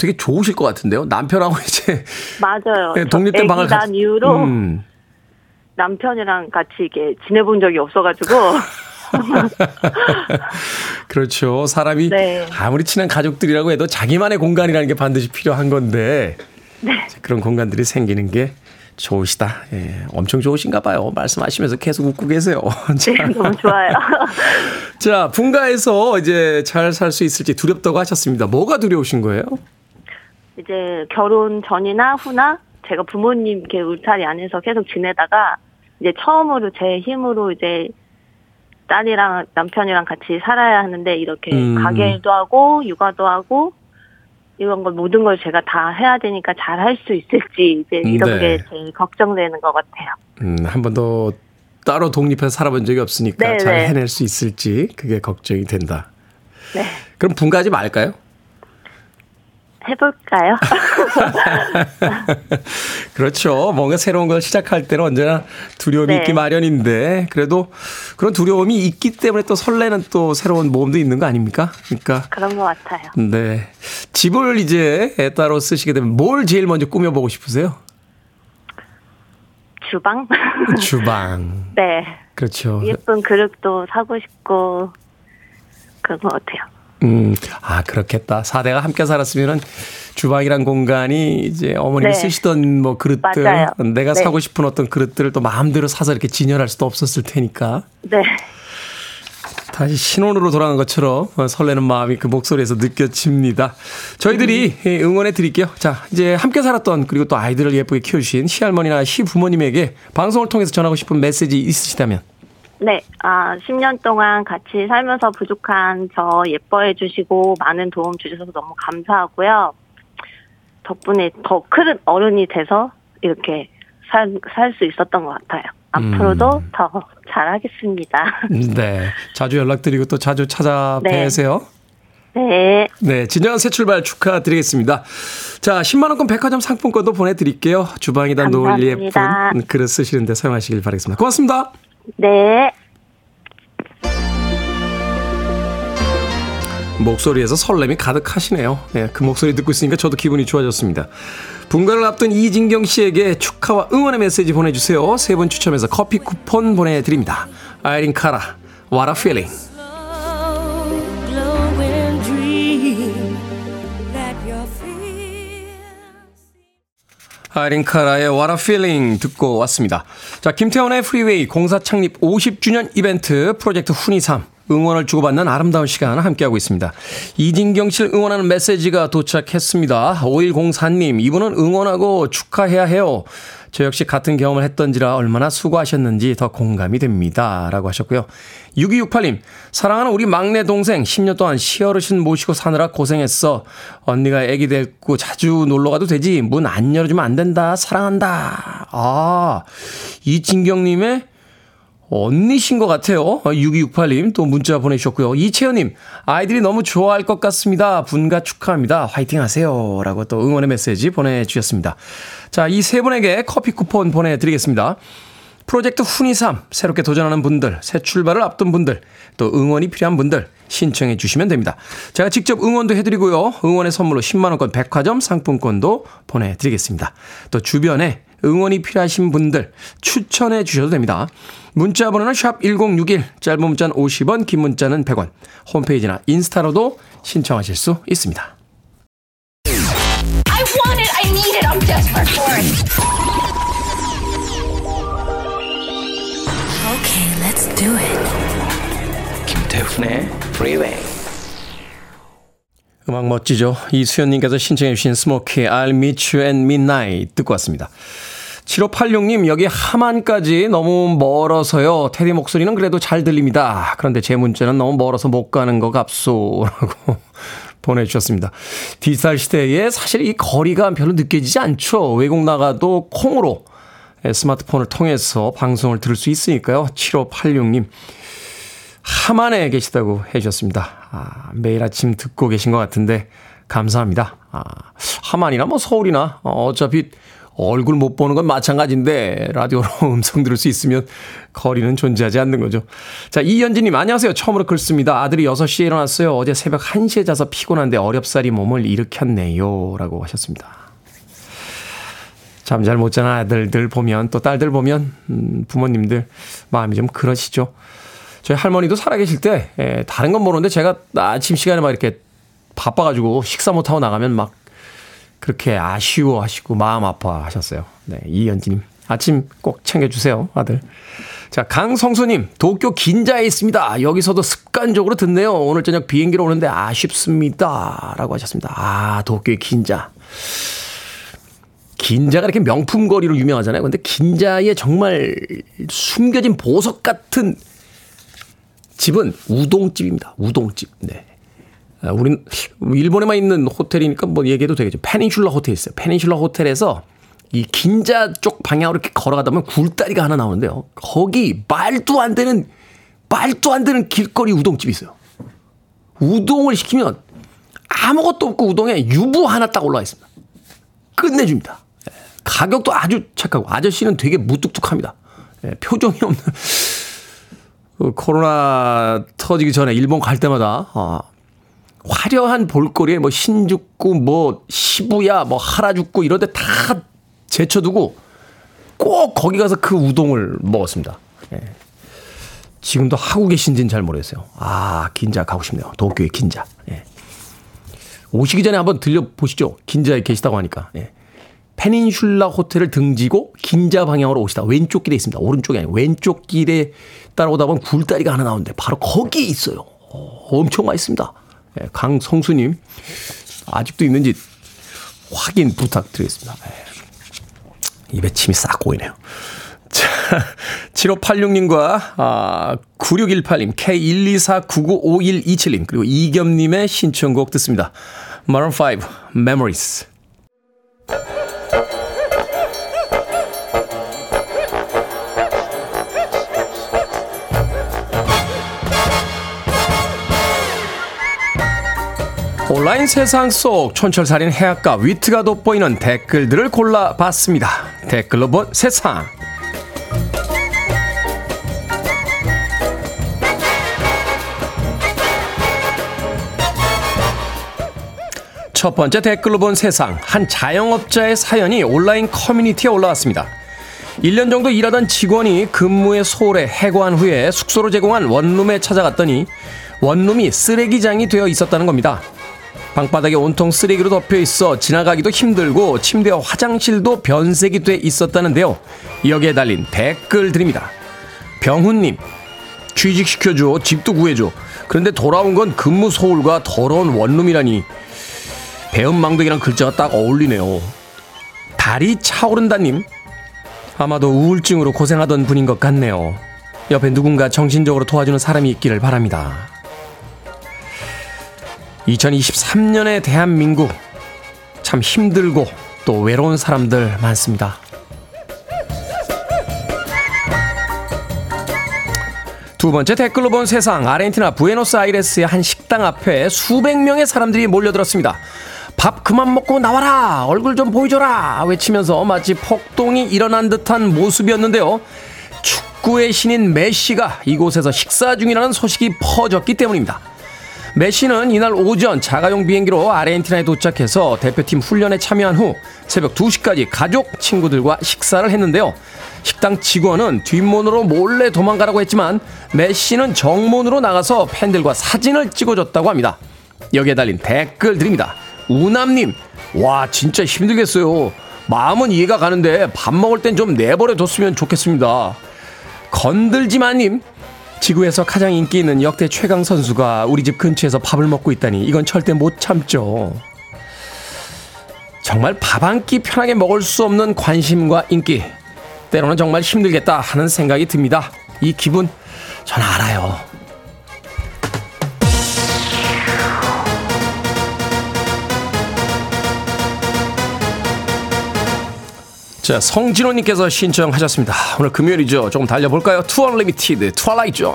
되게 좋으실 것 같은데요. 남편하고 이제 맞아요. 네, 저 독립된 방을 난 같이- 이후로 음. 남편이랑 같이 이렇게 지내본 적이 없어가지고 그렇죠. 사람이 네. 아무리 친한 가족들이라고 해도 자기만의 공간이라는 게 반드시 필요한 건데 네. 그런 공간들이 생기는 게 좋으시다. 예, 엄청 좋으신가 봐요. 말씀하시면서 계속 웃고 계세요. 자, 네, 너무 좋아요. 자, 분가에서 이제 잘 살 수 있을지 두렵다고 하셨습니다. 뭐가 두려우신 거예요? 이제 결혼 전이나 후나 제가 부모님 이렇게 울타리 안에서 계속 지내다가 이제 처음으로 제 힘으로 이제 딸이랑 남편이랑 같이 살아야 하는데 이렇게 음. 가게도 하고 육아도 하고 이런 걸 모든 걸 제가 다 해야 되니까 잘 할 수 있을지 이제 이런 네. 게 제일 걱정되는 것 같아요. 음, 한 번도 따로 독립해서 살아본 적이 없으니까 네, 잘 네. 해낼 수 있을지 그게 걱정이 된다. 네. 그럼 분가하지 말까요? 해볼까요? 그렇죠. 뭔가 새로운 걸 시작할 때는 언제나 두려움이 네. 있기 마련인데 그래도 그런 두려움이 있기 때문에 또 설레는 또 새로운 모험도 있는 거 아닙니까? 그러니까 그런 것 같아요. 네. 집을 이제 따로 쓰시게 되면 뭘 제일 먼저 꾸며보고 싶으세요? 주방? 주방. 네. 그렇죠. 예쁜 그릇도 사고 싶고 그런 것 같아요. 음, 아, 그렇겠다. 사대가 함께 살았으면은 주방이란 공간이 이제 어머님이 네. 쓰시던 뭐 그릇들, 맞아요. 내가 네. 사고 싶은 어떤 그릇들을 또 마음대로 사서 이렇게 진열할 수도 없었을 테니까. 네. 다시 신혼으로 돌아간 것처럼 어, 설레는 마음이 그 목소리에서 느껴집니다. 저희들이 예, 응원해 드릴게요. 자, 이제 함께 살았던 그리고 또 아이들을 예쁘게 키워주신 시할머니나 시부모님에게 방송을 통해서 전하고 싶은 메시지 있으시다면? 네, 아, 10년 동안 같이 살면서 부족한 저 예뻐해 주시고 많은 도움 주셔서 너무 감사하고요. 덕분에 더 큰 어른이 돼서 이렇게 살, 살 수 있었던 것 같아요. 앞으로도 더 잘하겠습니다. 네. 자주 연락드리고 또 자주 찾아뵈세요. 네. 네, 진정한 새 출발 축하드리겠습니다. 자, 10만원권 백화점 상품권도 보내드릴게요. 주방이다 예쁜 감사합니다. 그릇 쓰시는데 사용하시길 바라겠습니다. 고맙습니다. 네. 목소리에서 설렘이 가득하시네요. 네, 그 목소리 듣고 있으니까 저도 기분이 좋아졌습니다. 분가를 앞둔 이진경 씨에게 축하와 응원의 메시지 보내주세요. 세 분 추첨해서 커피 쿠폰 보내드립니다. 아이린 카라, What a Feeling. 아이린 카라의 What a Feeling 듣고 왔습니다. 자, 김태훈의 프리웨이 공사 창립 50주년 이벤트 프로젝트 훈이 3 응원을 주고받는 아름다운 시간 함께하고 있습니다. 이진경 씨를 응원하는 메시지가 도착했습니다. 5104님, 이분은 응원하고 축하해야 해요. 저 역시 같은 경험을 했던지라 얼마나 수고하셨는지 더 공감이 됩니다. 라고 하셨고요. 6268님, 사랑하는 우리 막내 동생 10년 동안 시어르신 모시고 사느라 고생했어. 언니가 애기 데리고 자주 놀러 가도 되지. 문 안 열어주면 안 된다. 사랑한다. 아, 이진경님의 언니신 것 같아요. 6268님 또 문자 보내주셨고요. 이채연님 아이들이 너무 좋아할 것 같습니다. 분가 축하합니다. 화이팅 하세요. 라고 또 응원의 메시지 보내주셨습니다. 자, 이 세 분에게 커피 쿠폰 보내드리겠습니다. 프로젝트 훈이3 새롭게 도전하는 분들, 새 출발을 앞둔 분들, 또 응원이 필요한 분들 신청해 주시면 됩니다. 제가 직접 응원도 해드리고요. 응원의 선물로 10만원권 백화점 상품권도 보내드리겠습니다. 또 주변에 응원이 필요하신 분들 추천해 주셔도 됩니다. 문자 번호는 샵 1061, 짧은 문자는 50원, 긴 문자는 100원, 홈페이지나 인스타로도 신청하실 수 있습니다. Do it 김태훈의 Freeway. 음악 멋지죠? 이수연님께서 신청해주신 스모키의 I'll Meet You at Midnight 듣고 왔습니다. 7586님, 여기 하만까지 너무 멀어서요. 테디 목소리는 그래도 잘 들립니다. 그런데 제 문자는 너무 멀어서 못 가는 거 값소. 라고 보내주셨습니다. 디지털 시대에 사실 이 거리가 별로 느껴지지 않죠. 외국 나가도 콩으로 스마트폰을 통해서 방송을 들을 수 있으니까요. 7586님. 하만에 계시다고 해주셨습니다. 아, 매일 아침 듣고 계신 것 같은데, 감사합니다. 아, 하만이나 뭐 서울이나, 어, 어차피 얼굴 못 보는 건 마찬가지인데, 라디오로 음성 들을 수 있으면 거리는 존재하지 않는 거죠. 자, 이현진님, 안녕하세요. 처음으로 글 씁니다. 아들이 6시에 일어났어요. 어제 새벽 1시에 자서 피곤한데 어렵사리 몸을 일으켰네요. 라고 하셨습니다. 잠 잘 못 자는 아들들 보면, 또 딸들 보면, 음, 부모님들 마음이 좀 그러시죠. 저희 할머니도 살아계실 때, 에, 다른 건 모르는데 제가 아침 시간에 막 이렇게 바빠가지고 식사 못 하고 나가면 막 그렇게 아쉬워 하시고 마음 아파 하셨어요. 네, 이현진님. 아침 꼭 챙겨주세요, 아들. 자, 강성수님, 도쿄 긴자에 있습니다. 여기서도 습관적으로 듣네요. 오늘 저녁 비행기로 오는데 아쉽습니다. 라고 하셨습니다. 아, 도쿄의 긴자. 긴자가 이렇게 명품 거리로 유명하잖아요. 근데 긴자에 정말 숨겨진 보석 같은 집은 우동집입니다. 우동집. 네. 아, 우린 일본에만 있는 호텔이니까 뭐 얘기해도 되겠죠. 페닌슐라 호텔 있어요. 페닌슐라 호텔에서 이 긴자 쪽 방향으로 이렇게 걸어가다 보면 굴다리가 하나 나오는데요. 거기 말도 안 되는 말도 안 되는 길거리 우동집이 있어요. 우동을 시키면 아무것도 없고 우동에 유부 하나 딱 올라와 있습니다. 끝내줍니다. 예, 가격도 아주 착하고 아저씨는 되게 무뚝뚝합니다. 예, 표정이 없는 그 코로나 터지기 전에 일본 갈 때마다 아, 화려한 볼거리에 뭐 신주쿠, 뭐 시부야, 뭐 하라주쿠 이런 데 다 제쳐두고 꼭 거기 가서 그 우동을 먹었습니다. 예. 지금도 하고 계신지는 잘 모르겠어요. 아, 긴자 가고 싶네요. 도쿄의 긴자. 예. 오시기 전에 한번 들려보시죠. 긴자에 계시다고 하니까. 예. 페닌슐라 호텔을 등지고 긴자 방향으로 오시다 왼쪽 길에 있습니다. 오른쪽이 아니고 왼쪽 길에 따라오다 보면 굴다리가 하나 나오는데 바로 거기에 있어요. 어, 엄청 맛있습니다. 예, 강성수님 아직도 있는지 확인 부탁드리겠습니다. 예. 입에 침이 싹 고이네요. 자, 7586님과 아, 9618님, K124995127님, 그리고 이겸님의 신청곡 듣습니다. Maroon 5, Memories. 온라인 세상 속 촌철살인 해악과 위트가 돋보이는 댓글들을 골라봤습니다. 댓글로 본 세상. 첫 번째 댓글로 본 세상. 한 자영업자의 사연이 온라인 커뮤니티에 올라왔습니다. 1년 정도 일하던 직원이 근무에 소홀해 해고한 후에 숙소로 제공한 원룸에 찾아갔더니 원룸이 쓰레기장이 되어 있었다는 겁니다. 방바닥에 온통 쓰레기로 덮여 있어 지나가기도 힘들고 침대와 화장실도 변색이 돼 있었다는데요. 여기에 달린 댓글들입니다. 병훈님, 취직시켜줘, 집도 구해줘. 그런데 돌아온 건 근무 소홀과 더러운 원룸이라니. 배은망덕이란 글자가 딱 어울리네요. 달이 차오른다님, 아마도 우울증으로 고생하던 분인 것 같네요. 옆에 누군가 정신적으로 도와주는 사람이 있기를 바랍니다. 2023년의 대한민국 참 힘들고 또 외로운 사람들 많습니다. 두 번째 댓글로 본 세상 아르헨티나 부에노스아이레스의 한 식당 앞에 수백 명의 사람들이 몰려들었습니다. 밥 그만 먹고 나와라 얼굴 좀 보여줘라 외치면서 마치 폭동이 일어난 듯한 모습이었는데요. 축구의 신인 메시가 이곳에서 식사 중이라는 소식이 퍼졌기 때문입니다. 메시는 이날 오전 자가용 비행기로 아르헨티나에 도착해서 대표팀 훈련에 참여한 후 새벽 2시까지 가족, 친구들과 식사를 했는데요. 식당 직원은 뒷문으로 몰래 도망가라고 했지만 메시는 정문으로 나가서 팬들과 사진을 찍어줬다고 합니다. 여기에 달린 댓글들입니다. 우남님, 와, 진짜 힘들겠어요. 마음은 이해가 가는데 밥 먹을 땐 좀 내버려 뒀으면 좋겠습니다. 건들지마님, 지구에서 가장 인기 있는 역대 최강 선수가 우리 집 근처에서 밥을 먹고 있다니 이건 절대 못 참죠. 정말 밥 한 끼 편하게 먹을 수 없는 관심과 인기. 때로는 정말 힘들겠다 하는 생각이 듭니다. 이 기분 전 알아요. 자, 성진호님께서 신청하셨습니다. 오늘 금요일이죠. 조금 달려볼까요? 2 Unlimited, Twilight Zone.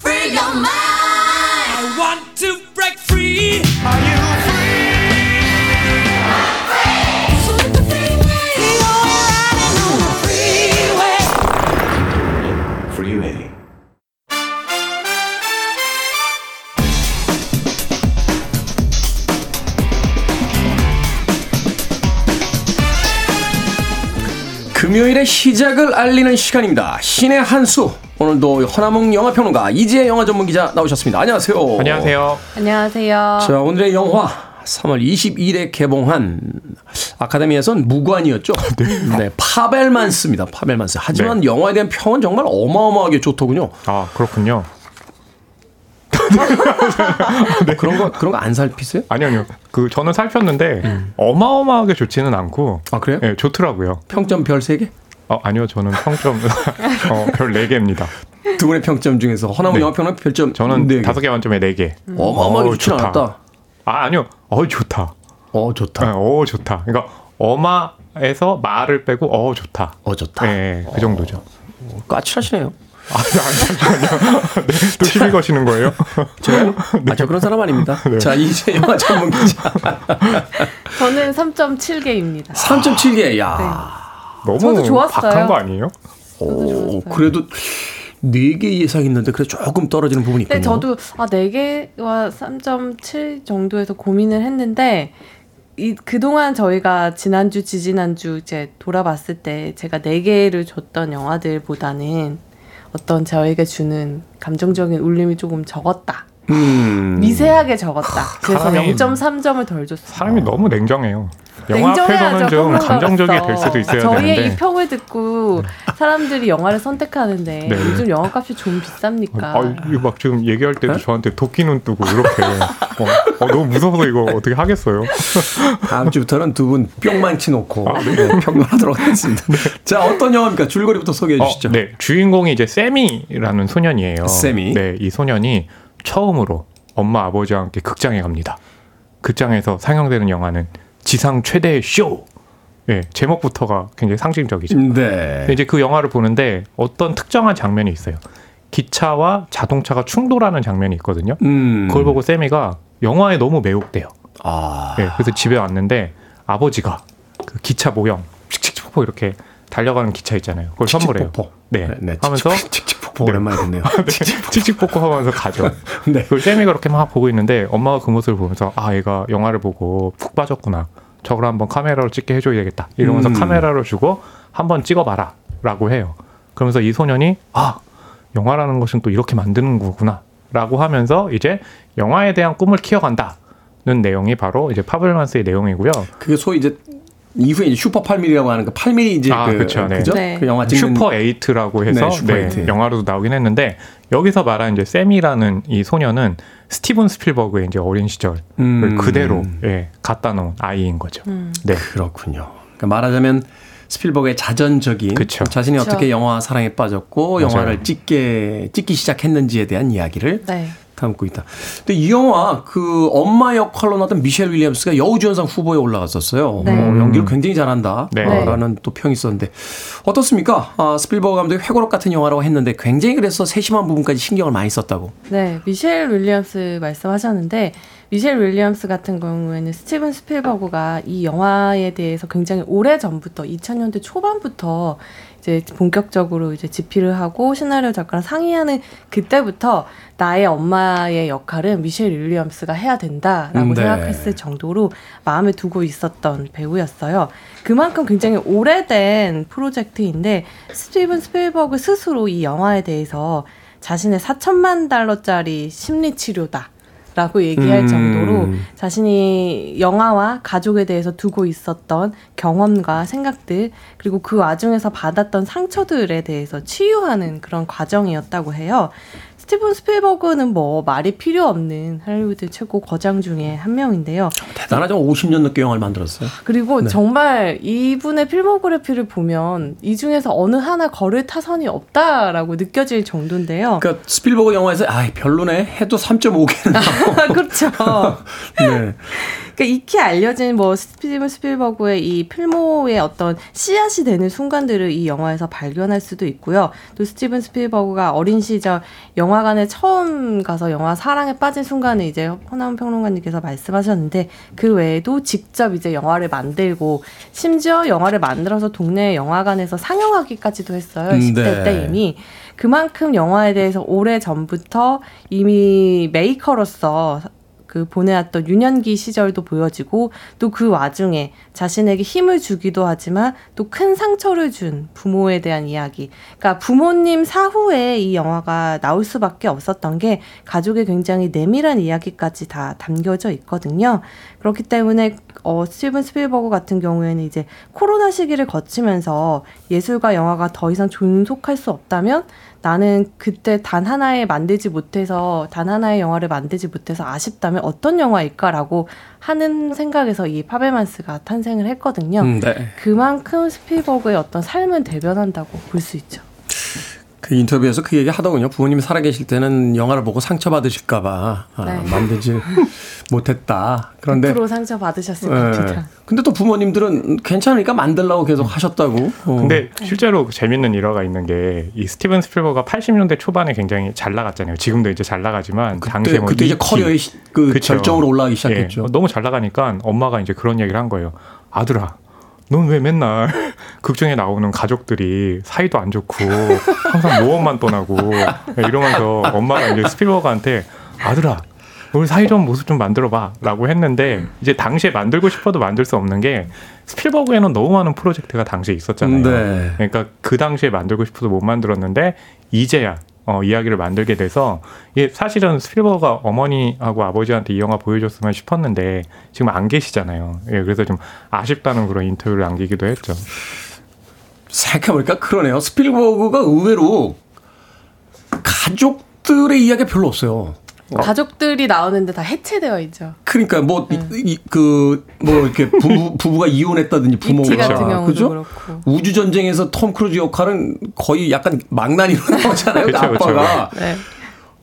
Free your mind. I want to 금요일의 시작을 알리는 시간입니다. 신의 한수. 오늘도 허남웅 영화평론가 이지혜 영화 전문 기자 나오셨습니다. 안녕하세요. 안녕하세요. 안녕하세요. 자, 오늘의 영화 3월 22일에 개봉한 아카데미에선 무관이었죠. 네. 파벨만스입니다. 파벨만스. 하지만 영화에 대한 평은 정말 어마어마하게 좋더군요. 아, 그렇군요. 그런 거 그런 거 안 살피세요? 아니요, 아니요. 그 저는 살폈는데 어마어마하게 좋지는 않고 아, 그래요? 예, 좋더라고요. 평점 별 3개? 어, 아니요. 저는 평점 어, 별 4개입니다. 두 분의 평점 중에서 허남웅 네. 영화평론 별점 저는 네 개. 다섯 개 만점에 4개. 어마어마하게 좋진 좋다. 않았다. 아, 아니요. 어, 좋다. 어, 예, 좋다. 어, 좋다. 그러니까 어마에서 말을 빼고 어, 좋다. 어, 좋다. 예, 그 정도죠. 까칠하시네요. 아, 아니, 잠시만요. 네, 또 시비 거시는 거예요? 저요? 아, 저 그런 사람 아닙니다. 네. 자, 이제 영화 전문 기자. 저는 3.7개입니다. 3.7개. 야. 너무 저도 좋았어요. 박한 거 아니에요? 오, 그래도 4개 예상했는데 그래도 조금 떨어지는 부분이 있군요. 근데 저도 아 4개와 3.7 정도에서 고민을 했는데 이 그동안 저희가 지난주 지지난주 이제 돌아봤을 때 제가 4개를 줬던 영화들보다는 어떤 저에게 주는 감정적인 울림이 조금 적었다. 음. 미세하게 적었다. 그래서 사람이- 0.3점을 덜 줬어요. 사람이 너무 냉정해요. 영화. 앞에서는 좀. 감정적이 될 수도 있어야 저희의 되는데. 이 평을 듣고 사람들이 영화를 선택하는데 네. 요즘 영화값이 좀 비쌉니까? 아, 막 지금 얘기할 때도 저한테 도끼 눈 뜨고 이렇게 어, 어, 너무 무서워서 이거 어떻게 하겠어요? 다음 주부터는 두 분 뿅만 치놓고 네, 평론하도록 하겠습니다. 자, 어떤 영화입니까? 줄거리부터 소개해 주시죠. 어, 네, 주인공이 이제 세미라는 소년이에요. 세미. 네, 이 소년이 처음으로 엄마 아버지와 함께 극장에 갑니다. 극장에서 상영되는 영화는 지상 최대의 쇼. 예, 제목부터가 굉장히 상징적이죠. 네. 근데 이제 그 영화를 보는데 어떤 특정한 장면이 있어요. 기차와 자동차가 충돌하는 장면이 있거든요. 음. 그걸 보고 세미가 영화에 너무 매혹돼요. 아. 예, 그래서 집에 왔는데 아버지가 그 기차 모형 칙칙폭폭 이렇게 달려가는 기차 있잖아요. 그걸 선물해요. 칙칙폭폭. 네, 네, 하면서 칙칙폭폭 오랜만에 듣네요. 칙칙폭폭 하면서 가죠. 네. 그걸 새미가 그렇게 막 보고 있는데 엄마가 그 모습을 보면서 아 얘가 영화를 보고 푹 빠졌구나. 저걸 한번 카메라로 찍게 해줘야 되겠다. 이러면서 음. 카메라를 주고 한번 찍어봐라 라고 해요. 그러면서 이 소년이 아 영화라는 것은 또 이렇게 만드는 거구나 라고 하면서 이제 영화에 대한 꿈을 키워간다 는 내용이 바로 이제 파벨만스의 내용이고요. 그게 소위 이제 이후에 이제 슈퍼 8mm라고 하는 그 8mm 이제 아, 그, 그쵸, 네. 그죠? 네. 그 영화 찍는 Super Eight라고 해서 네, 슈퍼 네. 영화로도 나오긴 했는데 여기서 말한 이제 세미라는 이 소녀는 스티븐 스필버그의 이제 어린 시절을 음. 그대로 예, 갖다 놓은 아이인 거죠. 음. 네. 그렇군요. 그러니까 말하자면 스필버그의 자전적인 그쵸. 자신이 그쵸. 어떻게 영화 사랑에 빠졌고 맞아요. 영화를 찍게 찍기 시작했는지에 대한 이야기를 네. 담고 있다. 근데 이 영화 그 엄마 역할로 나왔던 미셸 윌리엄스가 여우주연상 후보에 올라갔었어요. 네. 어, 연기를 굉장히 잘한다. 네. 어, 라는 또 평이 있었는데 어떻습니까? 아, 스필버그 감독이 회고록 같은 영화라고 했는데 굉장히 그래서 세심한 부분까지 신경을 많이 썼다고. 네, 미셸 윌리엄스 말씀하셨는데 미셸 윌리엄스 같은 경우에는 스티븐 스필버그가 이 영화에 대해서 굉장히 오래 전부터 2000년대 초반부터 이제 본격적으로 이제 집필을 하고 시나리오 작가랑 상의하는 그때부터 나의 엄마의 역할은 미셸 윌리엄스가 해야 된다라고 음, 네. 생각했을 정도로 마음에 두고 있었던 배우였어요. 그만큼 굉장히 오래된 프로젝트인데 스티븐 스필버그 스스로 이 영화에 대해서 자신의 4천만 달러짜리 심리 치료다. 라고 얘기할 음. 정도로 자신이 영화와 가족에 대해서 두고 있었던 경험과 생각들 그리고 그 와중에서 받았던 상처들에 대해서 치유하는 그런 과정이었다고 해요. 스티븐 스필버그는 뭐 말이 필요 없는 할리우드 최고 거장 중에 한 명인데요. 대단하죠. 50년 넘게 영화를 만들었어요. 그리고 네. 정말 이분의 필모그래피를 보면 이 중에서 어느 하나 거를 타선이 없다라고 느껴질 정도인데요. 그러니까 스필버그 영화에서 아 별로네 해도 3.5개는 나오고. 그렇죠. 네. 그러니까 익히 알려진 뭐 스티븐 스필버그의 이 필모의 어떤 씨앗이 되는 순간들을 이 영화에서 발견할 수도 있고요. 또 스티븐 스필버그가 어린 시절 영화관에 처음 가서 영화 사랑에 빠진 순간을 이제 허남웅 평론가님께서 말씀하셨는데 그 외에도 직접 이제 영화를 만들고 심지어 영화를 만들어서 동네 영화관에서 상영하기까지도 했어요. 음, 10대 네. 때 이미. 그만큼 영화에 대해서 오래 전부터 이미 메이커로서 그 보내왔던 유년기 시절도 보여지고 또 그 와중에 자신에게 힘을 주기도 하지만 또 큰 상처를 준 부모에 대한 이야기. 그러니까 부모님 사후에 이 영화가 나올 수밖에 없었던 게 가족의 굉장히 내밀한 이야기까지 다 담겨져 있거든요. 그렇기 때문에 어 스티븐 스필버그 같은 경우에는 이제 코로나 시기를 거치면서 예술과 영화가 더 이상 존속할 수 없다면 나는 그때 단 하나의 만들지 못해서 단 하나의 영화를 만들지 못해서 아쉽다면 어떤 영화일까라고 하는 생각에서 이 파벨만스가 탄생을 했거든요. 음, 네. 그만큼 스필버그의 어떤 삶을 대변한다고 볼 수 있죠. 그 인터뷰에서 그 얘기 하더군요. 부모님이 살아계실 때는 영화를 보고 상처받으실까봐 아, 네. 만들지 못했다. 그런데 100% 상처 받으셨을 예. 겁니다. 근데 또 부모님들은 괜찮으니까 만들라고 계속 하셨다고. 어. 근데 실제로 재밌는 일화가 있는 게 이 스티븐 스필버가 80년대 초반에 굉장히 잘 나갔잖아요. 지금도 이제 잘 나가지만 당시에 그때, 뭐 그때 이제. 커리어의 시- 그 그쵸. 절정으로 올라가기 시작했죠. 예, 너무 잘 나가니까 엄마가 이제 그런 얘기를 한 거예요. 아들아, 넌 왜 맨날 극중에 나오는 가족들이 사이도 안 좋고 항상 모험만 떠나고 예, 이러면서 엄마가 이제 스필버그한테 아들아, 오늘 사이 좋은 모습 좀 만들어봐라고 했는데 이제 당시에 만들고 싶어도 만들 수 없는 게 스필버그에는 너무 많은 프로젝트가 당시에 있었잖아요. 네. 그러니까 그 당시에 만들고 싶어도 못 만들었는데 이제야 어, 이야기를 만들게 돼서 이게 사실은 스필버그가 어머니하고 아버지한테 이 영화 보여줬으면 싶었는데 지금 안 계시잖아요. 예, 그래서 좀 아쉽다는 그런 인터뷰를 남기기도 했죠. 생각해보니까 그러네요. 스필버그가 의외로 가족들의 이야기가 별로 없어요. 가족들이 나오는데 다 해체되어 있죠. 그러니까 뭐그뭐 이렇게 부부 부부가 이혼했다든지 부모가 E.T. 같은 경우도 그죠? 그렇고. 우주 전쟁에서 톰 크루즈 역할은 거의 약간 망나니로 나오잖아요. 그 그쵸, 그쵸. 아빠가. 네.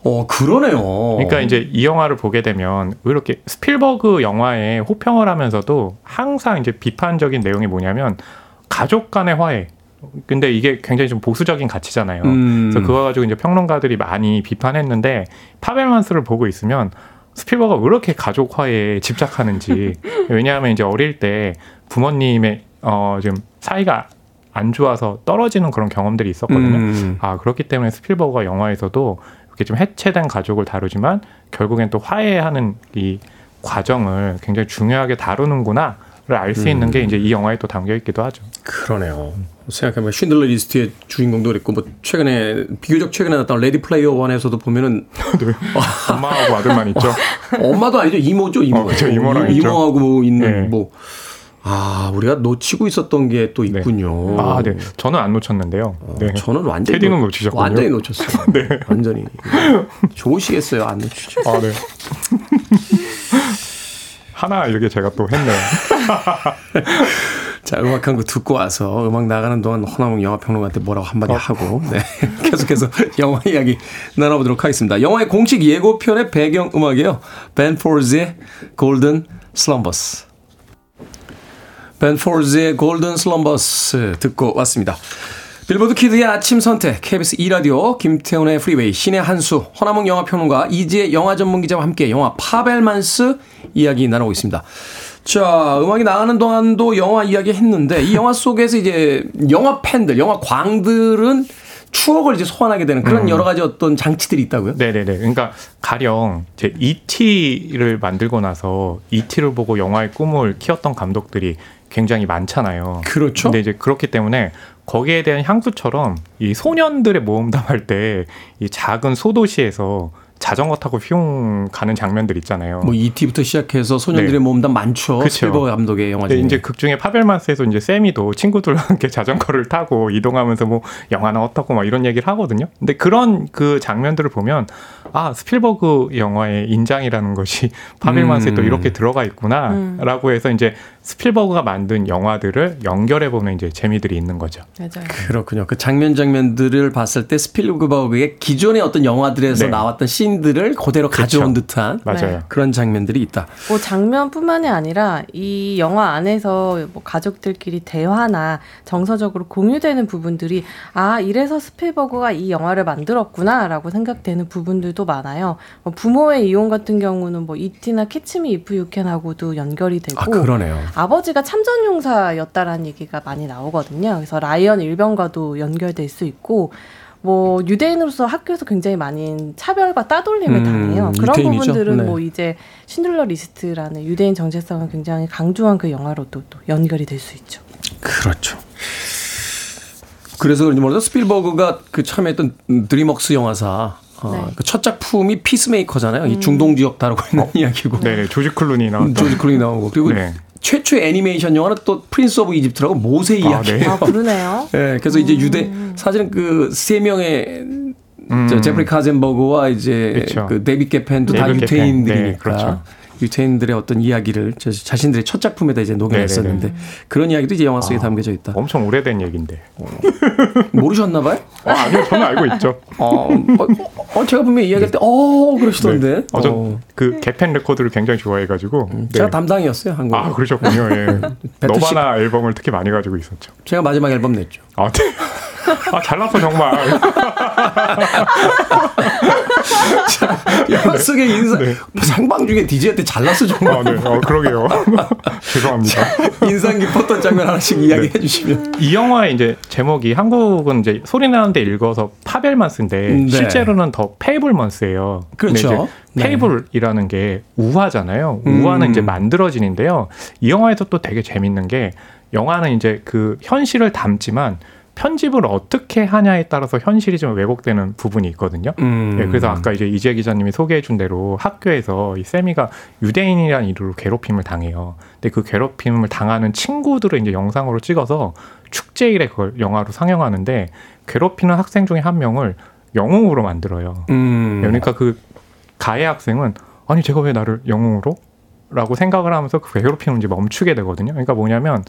어 그러네요. 그러니까 이제 이 영화를 보게 되면 왜 이렇게 스필버그 영화에 호평을 하면서도 항상 이제 비판적인 내용이 뭐냐면 가족 간의 화해. 근데 이게 굉장히 좀 보수적인 가치잖아요. 음. 그래서 그거 가지고 이제 평론가들이 많이 비판했는데 파벨만스를 보고 있으면 스필버가 왜 이렇게 가족 화해에 집착하는지 왜냐하면 이제 어릴 때 부모님의 어 지금 사이가 안 좋아서 떨어지는 그런 경험들이 있었거든요. 음. 아 그렇기 때문에 스필버가 영화에서도 이렇게 좀 해체된 가족을 다루지만 결국엔 또 화해하는 이 과정을 굉장히 중요하게 다루는구나 를 알 수 있는 게 이제 이 영화에 또 담겨 있기도 하죠. 그러네요. 생각해보면 쉰들러 리스트의 주인공도 그랬고 뭐 최근에 비교적 최근에 나왔던 Ready Player One에서도 보면은 엄마하고 아들만 있죠. 엄마도 아니죠 이모죠 이모. 어, 그쵸, 이모랑 있죠. 이모하고 있는 네. 뭐. 아, 우리가 놓치고 있었던 게 또 있군요. 아, 네. 저는 안 놓쳤는데요. 네. 저는 완전히 테디는 놓- 놓치셨군요. 완전히 놓쳤어요. 네. 완전히. 좋으시겠어요. 안 놓치죠. 아, 네. 하나 이렇게 제가 또 했네요. 자, 음악 한 곡 듣고 와서 음악 나가는 동안 허남웅 영화평론가한테 뭐라고 한마디 하고 네. 계속해서 영화 이야기 나눠보도록 하겠습니다. 영화의 공식 예고편의 배경 음악이에요. Ben Folds의 Golden Slumbers. Ben Folds의 Golden Slumbers 듣고 왔습니다. 빌보드 키드의 아침 선택, KBS 2라디오, 김태훈의 프리웨이, 씨네한수, 허남웅 영화평론가, 이지혜 영화 전문기자와 함께 영화 파벨만스 이야기 나누고 있습니다. 자, 음악이 나가는 동안도 영화 이야기 했는데, 이 영화 속에서 이제 영화 팬들, 영화 광들은 추억을 이제 소환하게 되는 그런 여러 가지 어떤 장치들이 있다고요? 네네네. 그러니까 가령 제 E.T.를 만들고 나서 E.T.를 보고 영화의 꿈을 키웠던 감독들이 굉장히 많잖아요. 그렇죠. 근데 이제 그렇기 때문에 거기에 대한 향수처럼 이 소년들의 모험담 할 때 이 작은 소도시에서 자전거 타고 휘용 가는 장면들 있잖아요. 뭐 ET부터 시작해서 소년들의 네. 모험담 많죠. 그쵸. 스필버그 감독의 영화 중에. 이제 극 중에 파벨만스에서 이제 새미도 친구들과 함께 자전거를 타고 이동하면서 뭐 영화는 어떻고 막 이런 얘기를 하거든요. 근데 그런 그 장면들을 보면 아 스필버그 영화의 인장이라는 것이 파벨만스에 음. 또 이렇게 들어가 있구나라고 해서 이제 스필버그가 만든 영화들을 연결해 보는 이제 재미들이 있는 거죠. 맞아요. 그렇군요. 그 장면 장면들을 봤을 때 스필버그의 기존의 어떤 영화들에서 네. 나왔던 scene들을 그대로 가져온 듯한 맞아요. 그런 장면들이 있다. 뭐 장면뿐만이 아니라 이 영화 안에서 뭐 가족들끼리 대화나 정서적으로 공유되는 부분들이 아 이래서 스필버그가 이 영화를 만들었구나라고 생각되는 부분들도 많아요. 뭐 부모의 이혼 같은 경우는 뭐 이티나 캐치미 이프 유캔하고도 연결이 되고 아, 그러네요. 아버지가 참전용사였다라는 얘기가 많이 나오거든요. 그래서 라이언 일병과도 연결될 수 있고 뭐 유대인으로서 학교에서 굉장히 많은 차별과 따돌림을 음, 당해요. 그런 유태인이죠. 부분들은 네. 뭐 이제 쉰들러 리스트라는 유대인 정체성을 굉장히 강조한 그 영화로도 또 연결이 될 수 있죠. 그렇죠. 그래서 그런지 몰라도 스필버그가 그 참여했던 드림웍스 영화사 어, 네. 그첫 작품이 피스메이커잖아요. 이 중동 지역 다루고 있는 이야기고. 네네 조지 클루니 나왔던 음, 조지 클루니 나오고 그리고 네. 최초의 애니메이션 영화는 또 프린스 오브 이집트라고 모세 아, 이야기예요. 네. 아 그러네요. 예, 그래서 이제 유대 사실은 그 세 명의 저 음. 제프리 카첸버그와 이제 그쵸. 그 데이빗 게펜도 다 게펜. 유태인들이니까 네, 그렇죠. 유태인들의 어떤 이야기를 저 자신들의 첫 작품에다 이제 녹여냈었는데 그런 이야기도 이제 영화 속에 담겨져 있다. 엄청 오래된 얘기인데. 모르셨나 봐요? 아, 아니요, 저는 알고 있죠. 어, 어, 어, 제가 분명히 이야기할 때, 어, 그러시던데. 네. 어, 어, 전그 게펜 레코드를 굉장히 좋아해가지고. 네. 제가 담당이었어요, 한국. 아, 그러셨군요. 예. 너바나 앨범을 특히 많이 가지고 있었죠. 제가 마지막 앨범 냈죠. 아, 네. 아, 잘났어, 정말. 속의 인상, 네. 생방 중에 DJ한테 잘났어, 정말. 아, 네. 어, 그러게요. 죄송합니다. 인상 깊었던 장면 하나씩 이야기해 주시면. 이 영화의 이제 제목이 한국은 이제 소리 나는 대로 읽어서 파벨만스인데 네. 실제로는 The Fabelmans예요. 그렇죠. 네. fable이라는 게 우화잖아요. 음. 우화는 이제 만들어지는데요. 이 영화에서 또 되게 재밌는 게 영화는 이제 그 현실을 담지만 편집을 어떻게 하냐에 따라서 현실이 좀 왜곡되는 부분이 있거든요. 음. 예, 그래서 아까 이제 이재 기자님이 소개해준 대로 학교에서 이 세미가 유대인이라는 이유로 괴롭힘을 당해요. 근데 그 괴롭힘을 당하는 친구들을 이제 영상으로 찍어서 축제일에 그걸 영화로 상영하는데 괴롭히는 학생 중에 한 명을 영웅으로 만들어요. 음. 그러니까 그 가해 학생은 아니 제가 왜 나를 영웅으로? 라고 생각을 하면서 그 이제 멈추게 되거든요. 그러니까 뭐냐면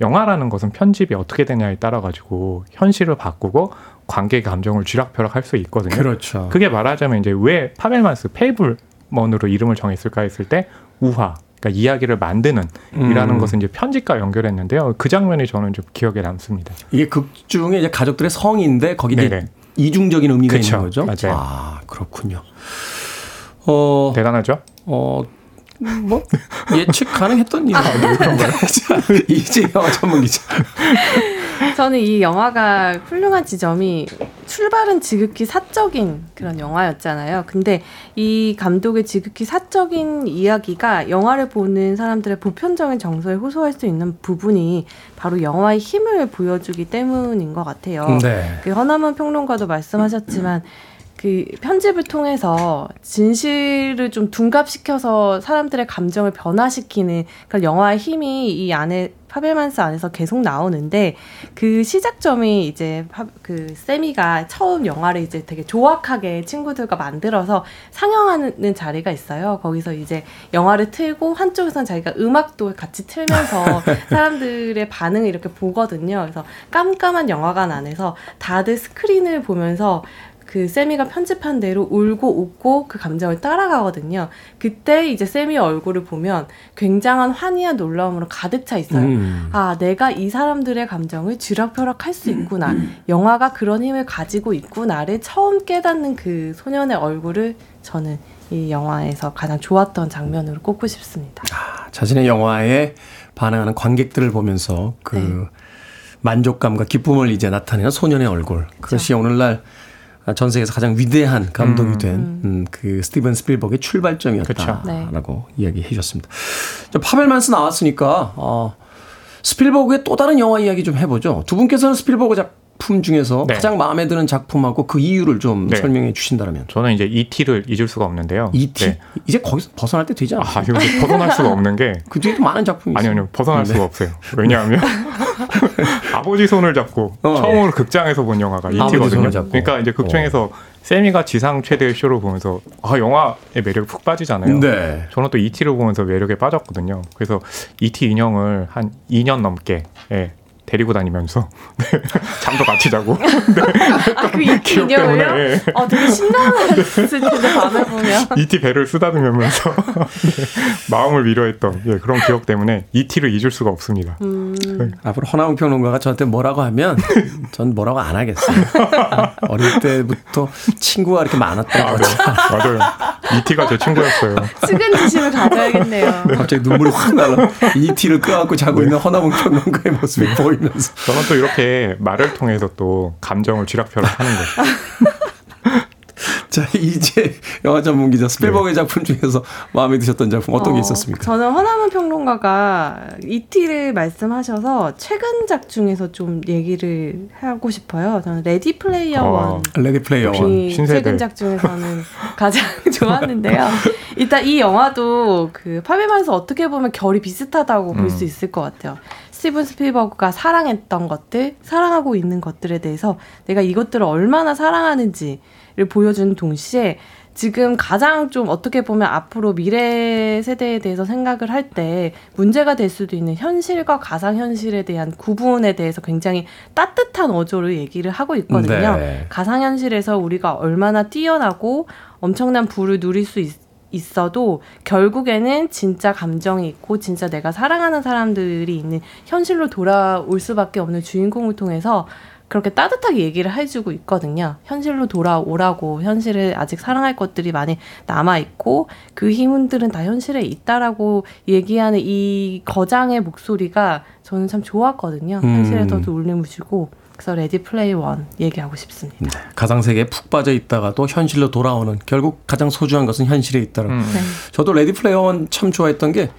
영화라는 것은 편집이 어떻게 되냐에 따라 가지고 현실을 바꾸고 관객의 감정을 쥐락펴락 할 수 있거든요. 그렇죠. 그게 말하자면 이제 왜 파벨만스 페이블먼으로 이름을 정했을까 했을 때 우화 그러니까 이야기를 만드는 이라는 음. 것은 이제 편집과 연결했는데요. 그 장면이 저는 좀 기억에 남습니다. 이게 극 중에 이제 가족들의 성인데 거기 이제. 이중적인 의미가 그쵸. 있는 거죠. 맞아요. 아 그렇군요. 어, 대단하죠? 어, 뭐 예측 가능했던 일이 그런 거요. 자, 이제 영화 전문 기자. 저는 이 영화가 훌륭한 지점이 출발은 지극히 사적인 그런 영화였잖아요. 근데 이 감독의 지극히 사적인 이야기가 영화를 보는 사람들의 보편적인 정서에 호소할 수 있는 부분이 바로 영화의 힘을 보여주기 때문인 것 같아요. 네. 그 허나문 평론가도 말씀하셨지만 그 편집을 통해서 진실을 좀 둔갑시켜서 사람들의 감정을 변화시키는 그런 영화의 힘이 이 안에 파벨만스 안에서 계속 나오는데 그 시작점이 이제 파- 그 세미가 처음 영화를 이제 되게 조악하게 친구들과 만들어서 상영하는 자리가 있어요. 거기서 이제 영화를 틀고 한쪽에서는 자기가 음악도 같이 틀면서 사람들의 반응을 이렇게 보거든요. 그래서 깜깜한 영화관 안에서 다들 스크린을 보면서 그 세미가 편집한 대로 울고 웃고 그 감정을 따라가거든요. 그때 이제 세미의 얼굴을 보면 굉장한 환희와 놀라움으로 가득 차 있어요. 음. 아, 내가 이 사람들의 감정을 쥐락펴락 할 수 있구나. 영화가 그런 힘을 가지고 있구나를 처음 깨닫는 그 소년의 얼굴을 저는 이 영화에서 가장 좋았던 장면으로 꼽고 싶습니다. 자신의 영화에 반응하는 관객들을 보면서 그 네. 만족감과 기쁨을 이제 나타내는 소년의 얼굴. 그것이 오늘날 전 세계에서 가장 위대한 감독이 음. 된 음, 그 스티븐 스필버그의. 출발점이었다라고 이야기해 주셨습니다. 자, 파벨만스 나왔으니까 어, 스필버그의 또 다른 영화 이야기 좀 해보죠. 두 분께서는 스필버그 작품 중에서 네. 가장 마음에 드는 작품하고 그 이유를 좀 네. 설명해 주신다면. 저는 이제 E.T.를 잊을 수가 없는데요. E.T. 네. 이제 거기서 벗어날 때 되지 않아요? 아, 벗어날 수가 없는 게 그 뒤에도 많은 작품이. 아니요, 아니요. 벗어날 네. 수가 없어요. 왜냐하면 아버지 손을 잡고 어. 처음으로 극장에서 본 영화가 잡고. 그러니까 이제 극장에서 세미가 지상 최대의 쇼를 보면서 아 영화의 매력이 푹 빠지잖아요. 네. 저는 또 E.T.를 보면서 매력에 빠졌거든요. 그래서 E.T. 인형을 한 2년 넘게 예, 데리고 다니면서 네, 잠도 같이 자고 아, 그 이티 기억 때문에, 인형을요? 예. 어, 되게 신나했을 텐데, 밤에 보면. E.T. 배를 쓰다듬으면서 네, 마음을 위로했던 예, 그런 기억 때문에 E.T.를 잊을 수가 없습니다. 음, 앞으로 허나웅 평론가가 저한테 뭐라고 하면 전 뭐라고 안 하겠어요. 어릴 때부터 친구가 이렇게 많았던 거죠. 맞아요. E.T.가 제 친구였어요. 측은지심을 가져야겠네요. 갑자기 눈물이 확 날라. 이 티를 끄안고 자고 있는 허나웅 평론가의 모습이 보이 면서. 저는 또 이렇게 말을 통해서 또 감정을 쥐락펴락 하는 거죠. 자, 이지혜 영화 전문 기자 스필버그의 작품 중에서 마음에 드셨던 작품 어떤 게 어, 있었습니까? 저는 허남웅 평론가가 이티를 말씀하셔서 최근작 중에서 좀 얘기를 하고 싶어요. 저는 레디 플레이어 어, 원. 레디 플레이어 원. 최근작 중에서는 가장 좋았는데요. 일단 이 영화도 그 파벨만스 어떻게 보면 결이 비슷하다고 볼수 음. 있을 것 같아요. 스티븐 스필버그가 사랑했던 것들, 사랑하고 있는 것들에 대해서 내가 이것들을 얼마나 사랑하는지를 보여주는 동시에 지금 가장 좀 어떻게 보면 앞으로 미래 세대에 대해서 생각을 할 때 문제가 될 수도 있는 현실과 가상현실에 대한 구분에 대해서 굉장히 따뜻한 어조로 얘기를 하고 있거든요. 네. 가상현실에서 우리가 얼마나 뛰어나고 엄청난 부를 누릴 수 있, 있어도 결국에는 진짜 감정이 있고 진짜 내가 사랑하는 사람들이 있는 현실로 돌아올 수밖에 없는 주인공을 통해서 그렇게 따뜻하게 얘기를 해주고 있거든요. 현실로 돌아오라고 현실에 아직 사랑할 것들이 많이 남아 있고 그 힘들은 다 현실에 있다라고 얘기하는 이 거장의 목소리가 저는 참 좋았거든요. 음. 현실에서도 울림을 주고 그래서 레디 플레이 원 얘기하고 싶습니다. 네. 가상 세계에 푹 빠져 있다가도 현실로 돌아오는 결국 가장 소중한 것은 현실에 있다는. 음. 네. 저도 레디 플레이어 원참 좋아했던 게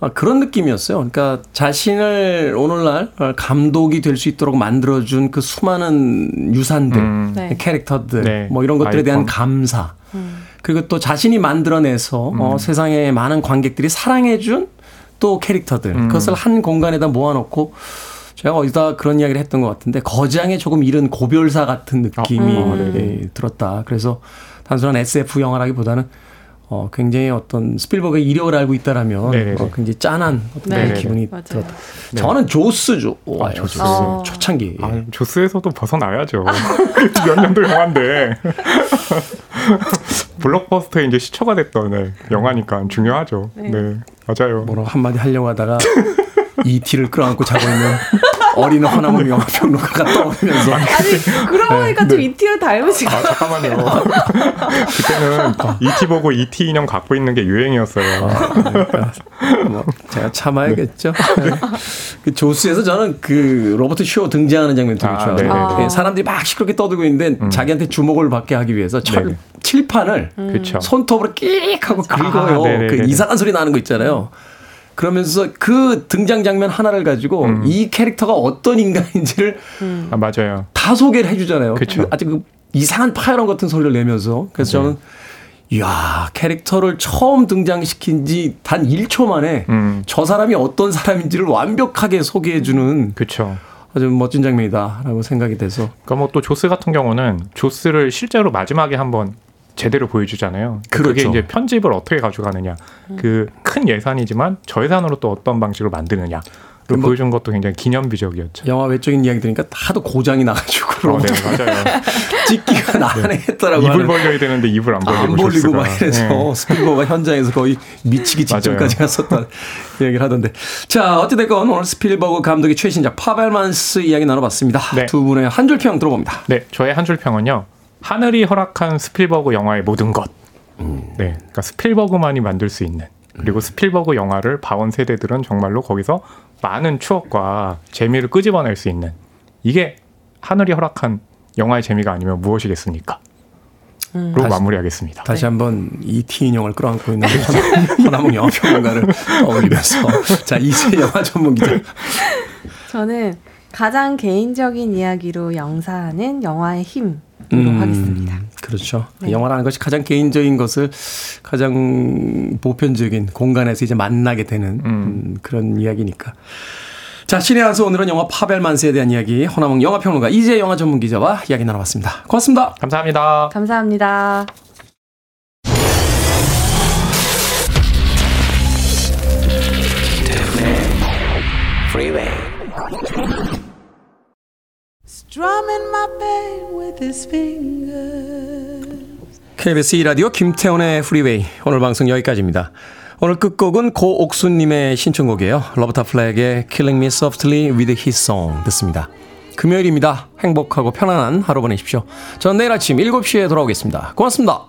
아, 그런 느낌이었어요. 그러니까 자신을 오늘날 감독이 될 수 있도록 만들어준 그 수많은 유산들, 음. 네. 캐릭터들, 네. 뭐 이런 것들에 대한 아이콘. 감사. 그리고 또 자신이 만들어내서 어, 음. 세상의 많은 관객들이 사랑해준 또 캐릭터들. 음. 그것을 한 공간에다 모아놓고 제가 어디다 그런 이야기를 했던 것 같은데 거장에 조금 이른 고별사 같은 느낌이 어, 음. 예, 들었다. 그래서 단순한 SF 영화라기보다는 어, 굉장히 어떤 스필버그의 이력을 알고 있다라면 네네네. 어, 굉장히 짠한 어떤 그런 네네네. 기분이 맞아요. 들었다. 네. 저는 조스죠. 와, 조스. 어. 초창기. 예. 아, 조스에서도 벗어나야죠. 몇 년도 영화인데. 블록버스터에 이제 시초가 됐던 네, 영화니까 중요하죠. 네, 맞아요. 뭐라고 한마디 하려고 하다가 ET를 끌어안고 자고 있는 어린 허나무 영화 평론가가 떠오르면서 아니 그러고 보니까 좀 이티를 닮으신 것 아, 잠깐만요. 그때는 ET 보고 ET 인형 갖고 있는 게 유행이었어요. 뭐 제가 참아야겠죠. 그 조스에서 저는 그 로버트 쇼 등장하는 장면 되게 아, 좋아해요. 네네네. 예, 사람들이 막 시끄럽게 떠들고 있는데 자기한테 주목을 받게 하기 위해서 철, 네네. 칠판을 그렇죠. 손톱으로 끽 하고 아, 긁어요. 네네네네. 그 이상한 소리 나는 거 있잖아요. 그러면서 그 등장 장면 하나를 가지고 음. 이 캐릭터가 어떤 인간인지를 아, 맞아요. 다 소개를 해주잖아요. 그쵸. 그 아주 그 이상한 파열음 같은 소리를 내면서 그래서 네. 저는 이야 캐릭터를 처음 등장시킨 지 단 1초 만에 음. 저 사람이 어떤 사람인지를 완벽하게 소개해주는 그렇죠. 아주 멋진 장면이다라고 생각이 돼서 그러니까 뭐 또 조스 같은 경우는 조스를 실제로 마지막에 한번 제대로 보여주잖아요. 그게 그렇죠. 이제 편집을 어떻게 가져가느냐. 그큰 예산이지만 저예산으로 또 어떤 방식으로 만드느냐. 를 뭐- 보여준 것도 굉장히 기념비적이었죠. 영화 외적인 이야기 들으니까 하도 고장이 나가지고 어, 네, 맞아요. 찍기가 난해했다라고 입을 하는 벌려야 되는데 입을 안 벌리고 안 벌리고. 막 이래서 네. 스필버그가 현장에서 거의 미치기 직전까지 갔었다 얘기를 하던데. 자, 어찌됐건 오늘 스필버그 감독의 최신작 파벨만스 이야기 나눠봤습니다. 네. 두 분의 한 줄 평 들어봅니다. 네, 저의 한 줄 평은요. 하늘이 허락한 스필버그 영화의 모든 것. 음. 네, 그러니까 스필버그만이 만들 수 있는. 그리고 스필버그 영화를 봐온 세대들은 정말로 거기서 많은 추억과 재미를 끄집어낼 수 있는. 이게 하늘이 허락한 영화의 재미가 아니면 무엇이겠습니까? 로 다시- 마무리하겠습니다. 다시 한번 이티 인형을 끌어안고 있는 허나몽 영화 평론가를 떠올리면서 자 이세 영화 전문 기자. 저는 가장 개인적인 이야기로 영사하는 영화의 힘 으로 음, 하겠습니다. 그렇죠. 네. 영화라는 것이 가장 개인적인 것을 가장 보편적인 공간에서 이제 만나게 되는 음, 그런 이야기니까. 자, 신의 한수 오늘은 영화 파벨만스에 대한 이야기 허나몽 영화평론가 이재 영화 전문 기자와 이야기 나눠봤습니다. 고맙습니다. 감사합니다. 감사합니다. Strumming my pain with his fingers. KBS 2라디오 김태훈의 프리웨이 오늘 방송 여기까지입니다. 오늘 끝곡은 고옥수님의 신청곡이에요. 로버타 플랙의 Killing Me Softly with His Song 듣습니다. 금요일입니다. 행복하고 편안한 하루 보내십시오. 전 내일 아침 7시에 돌아오겠습니다. 고맙습니다.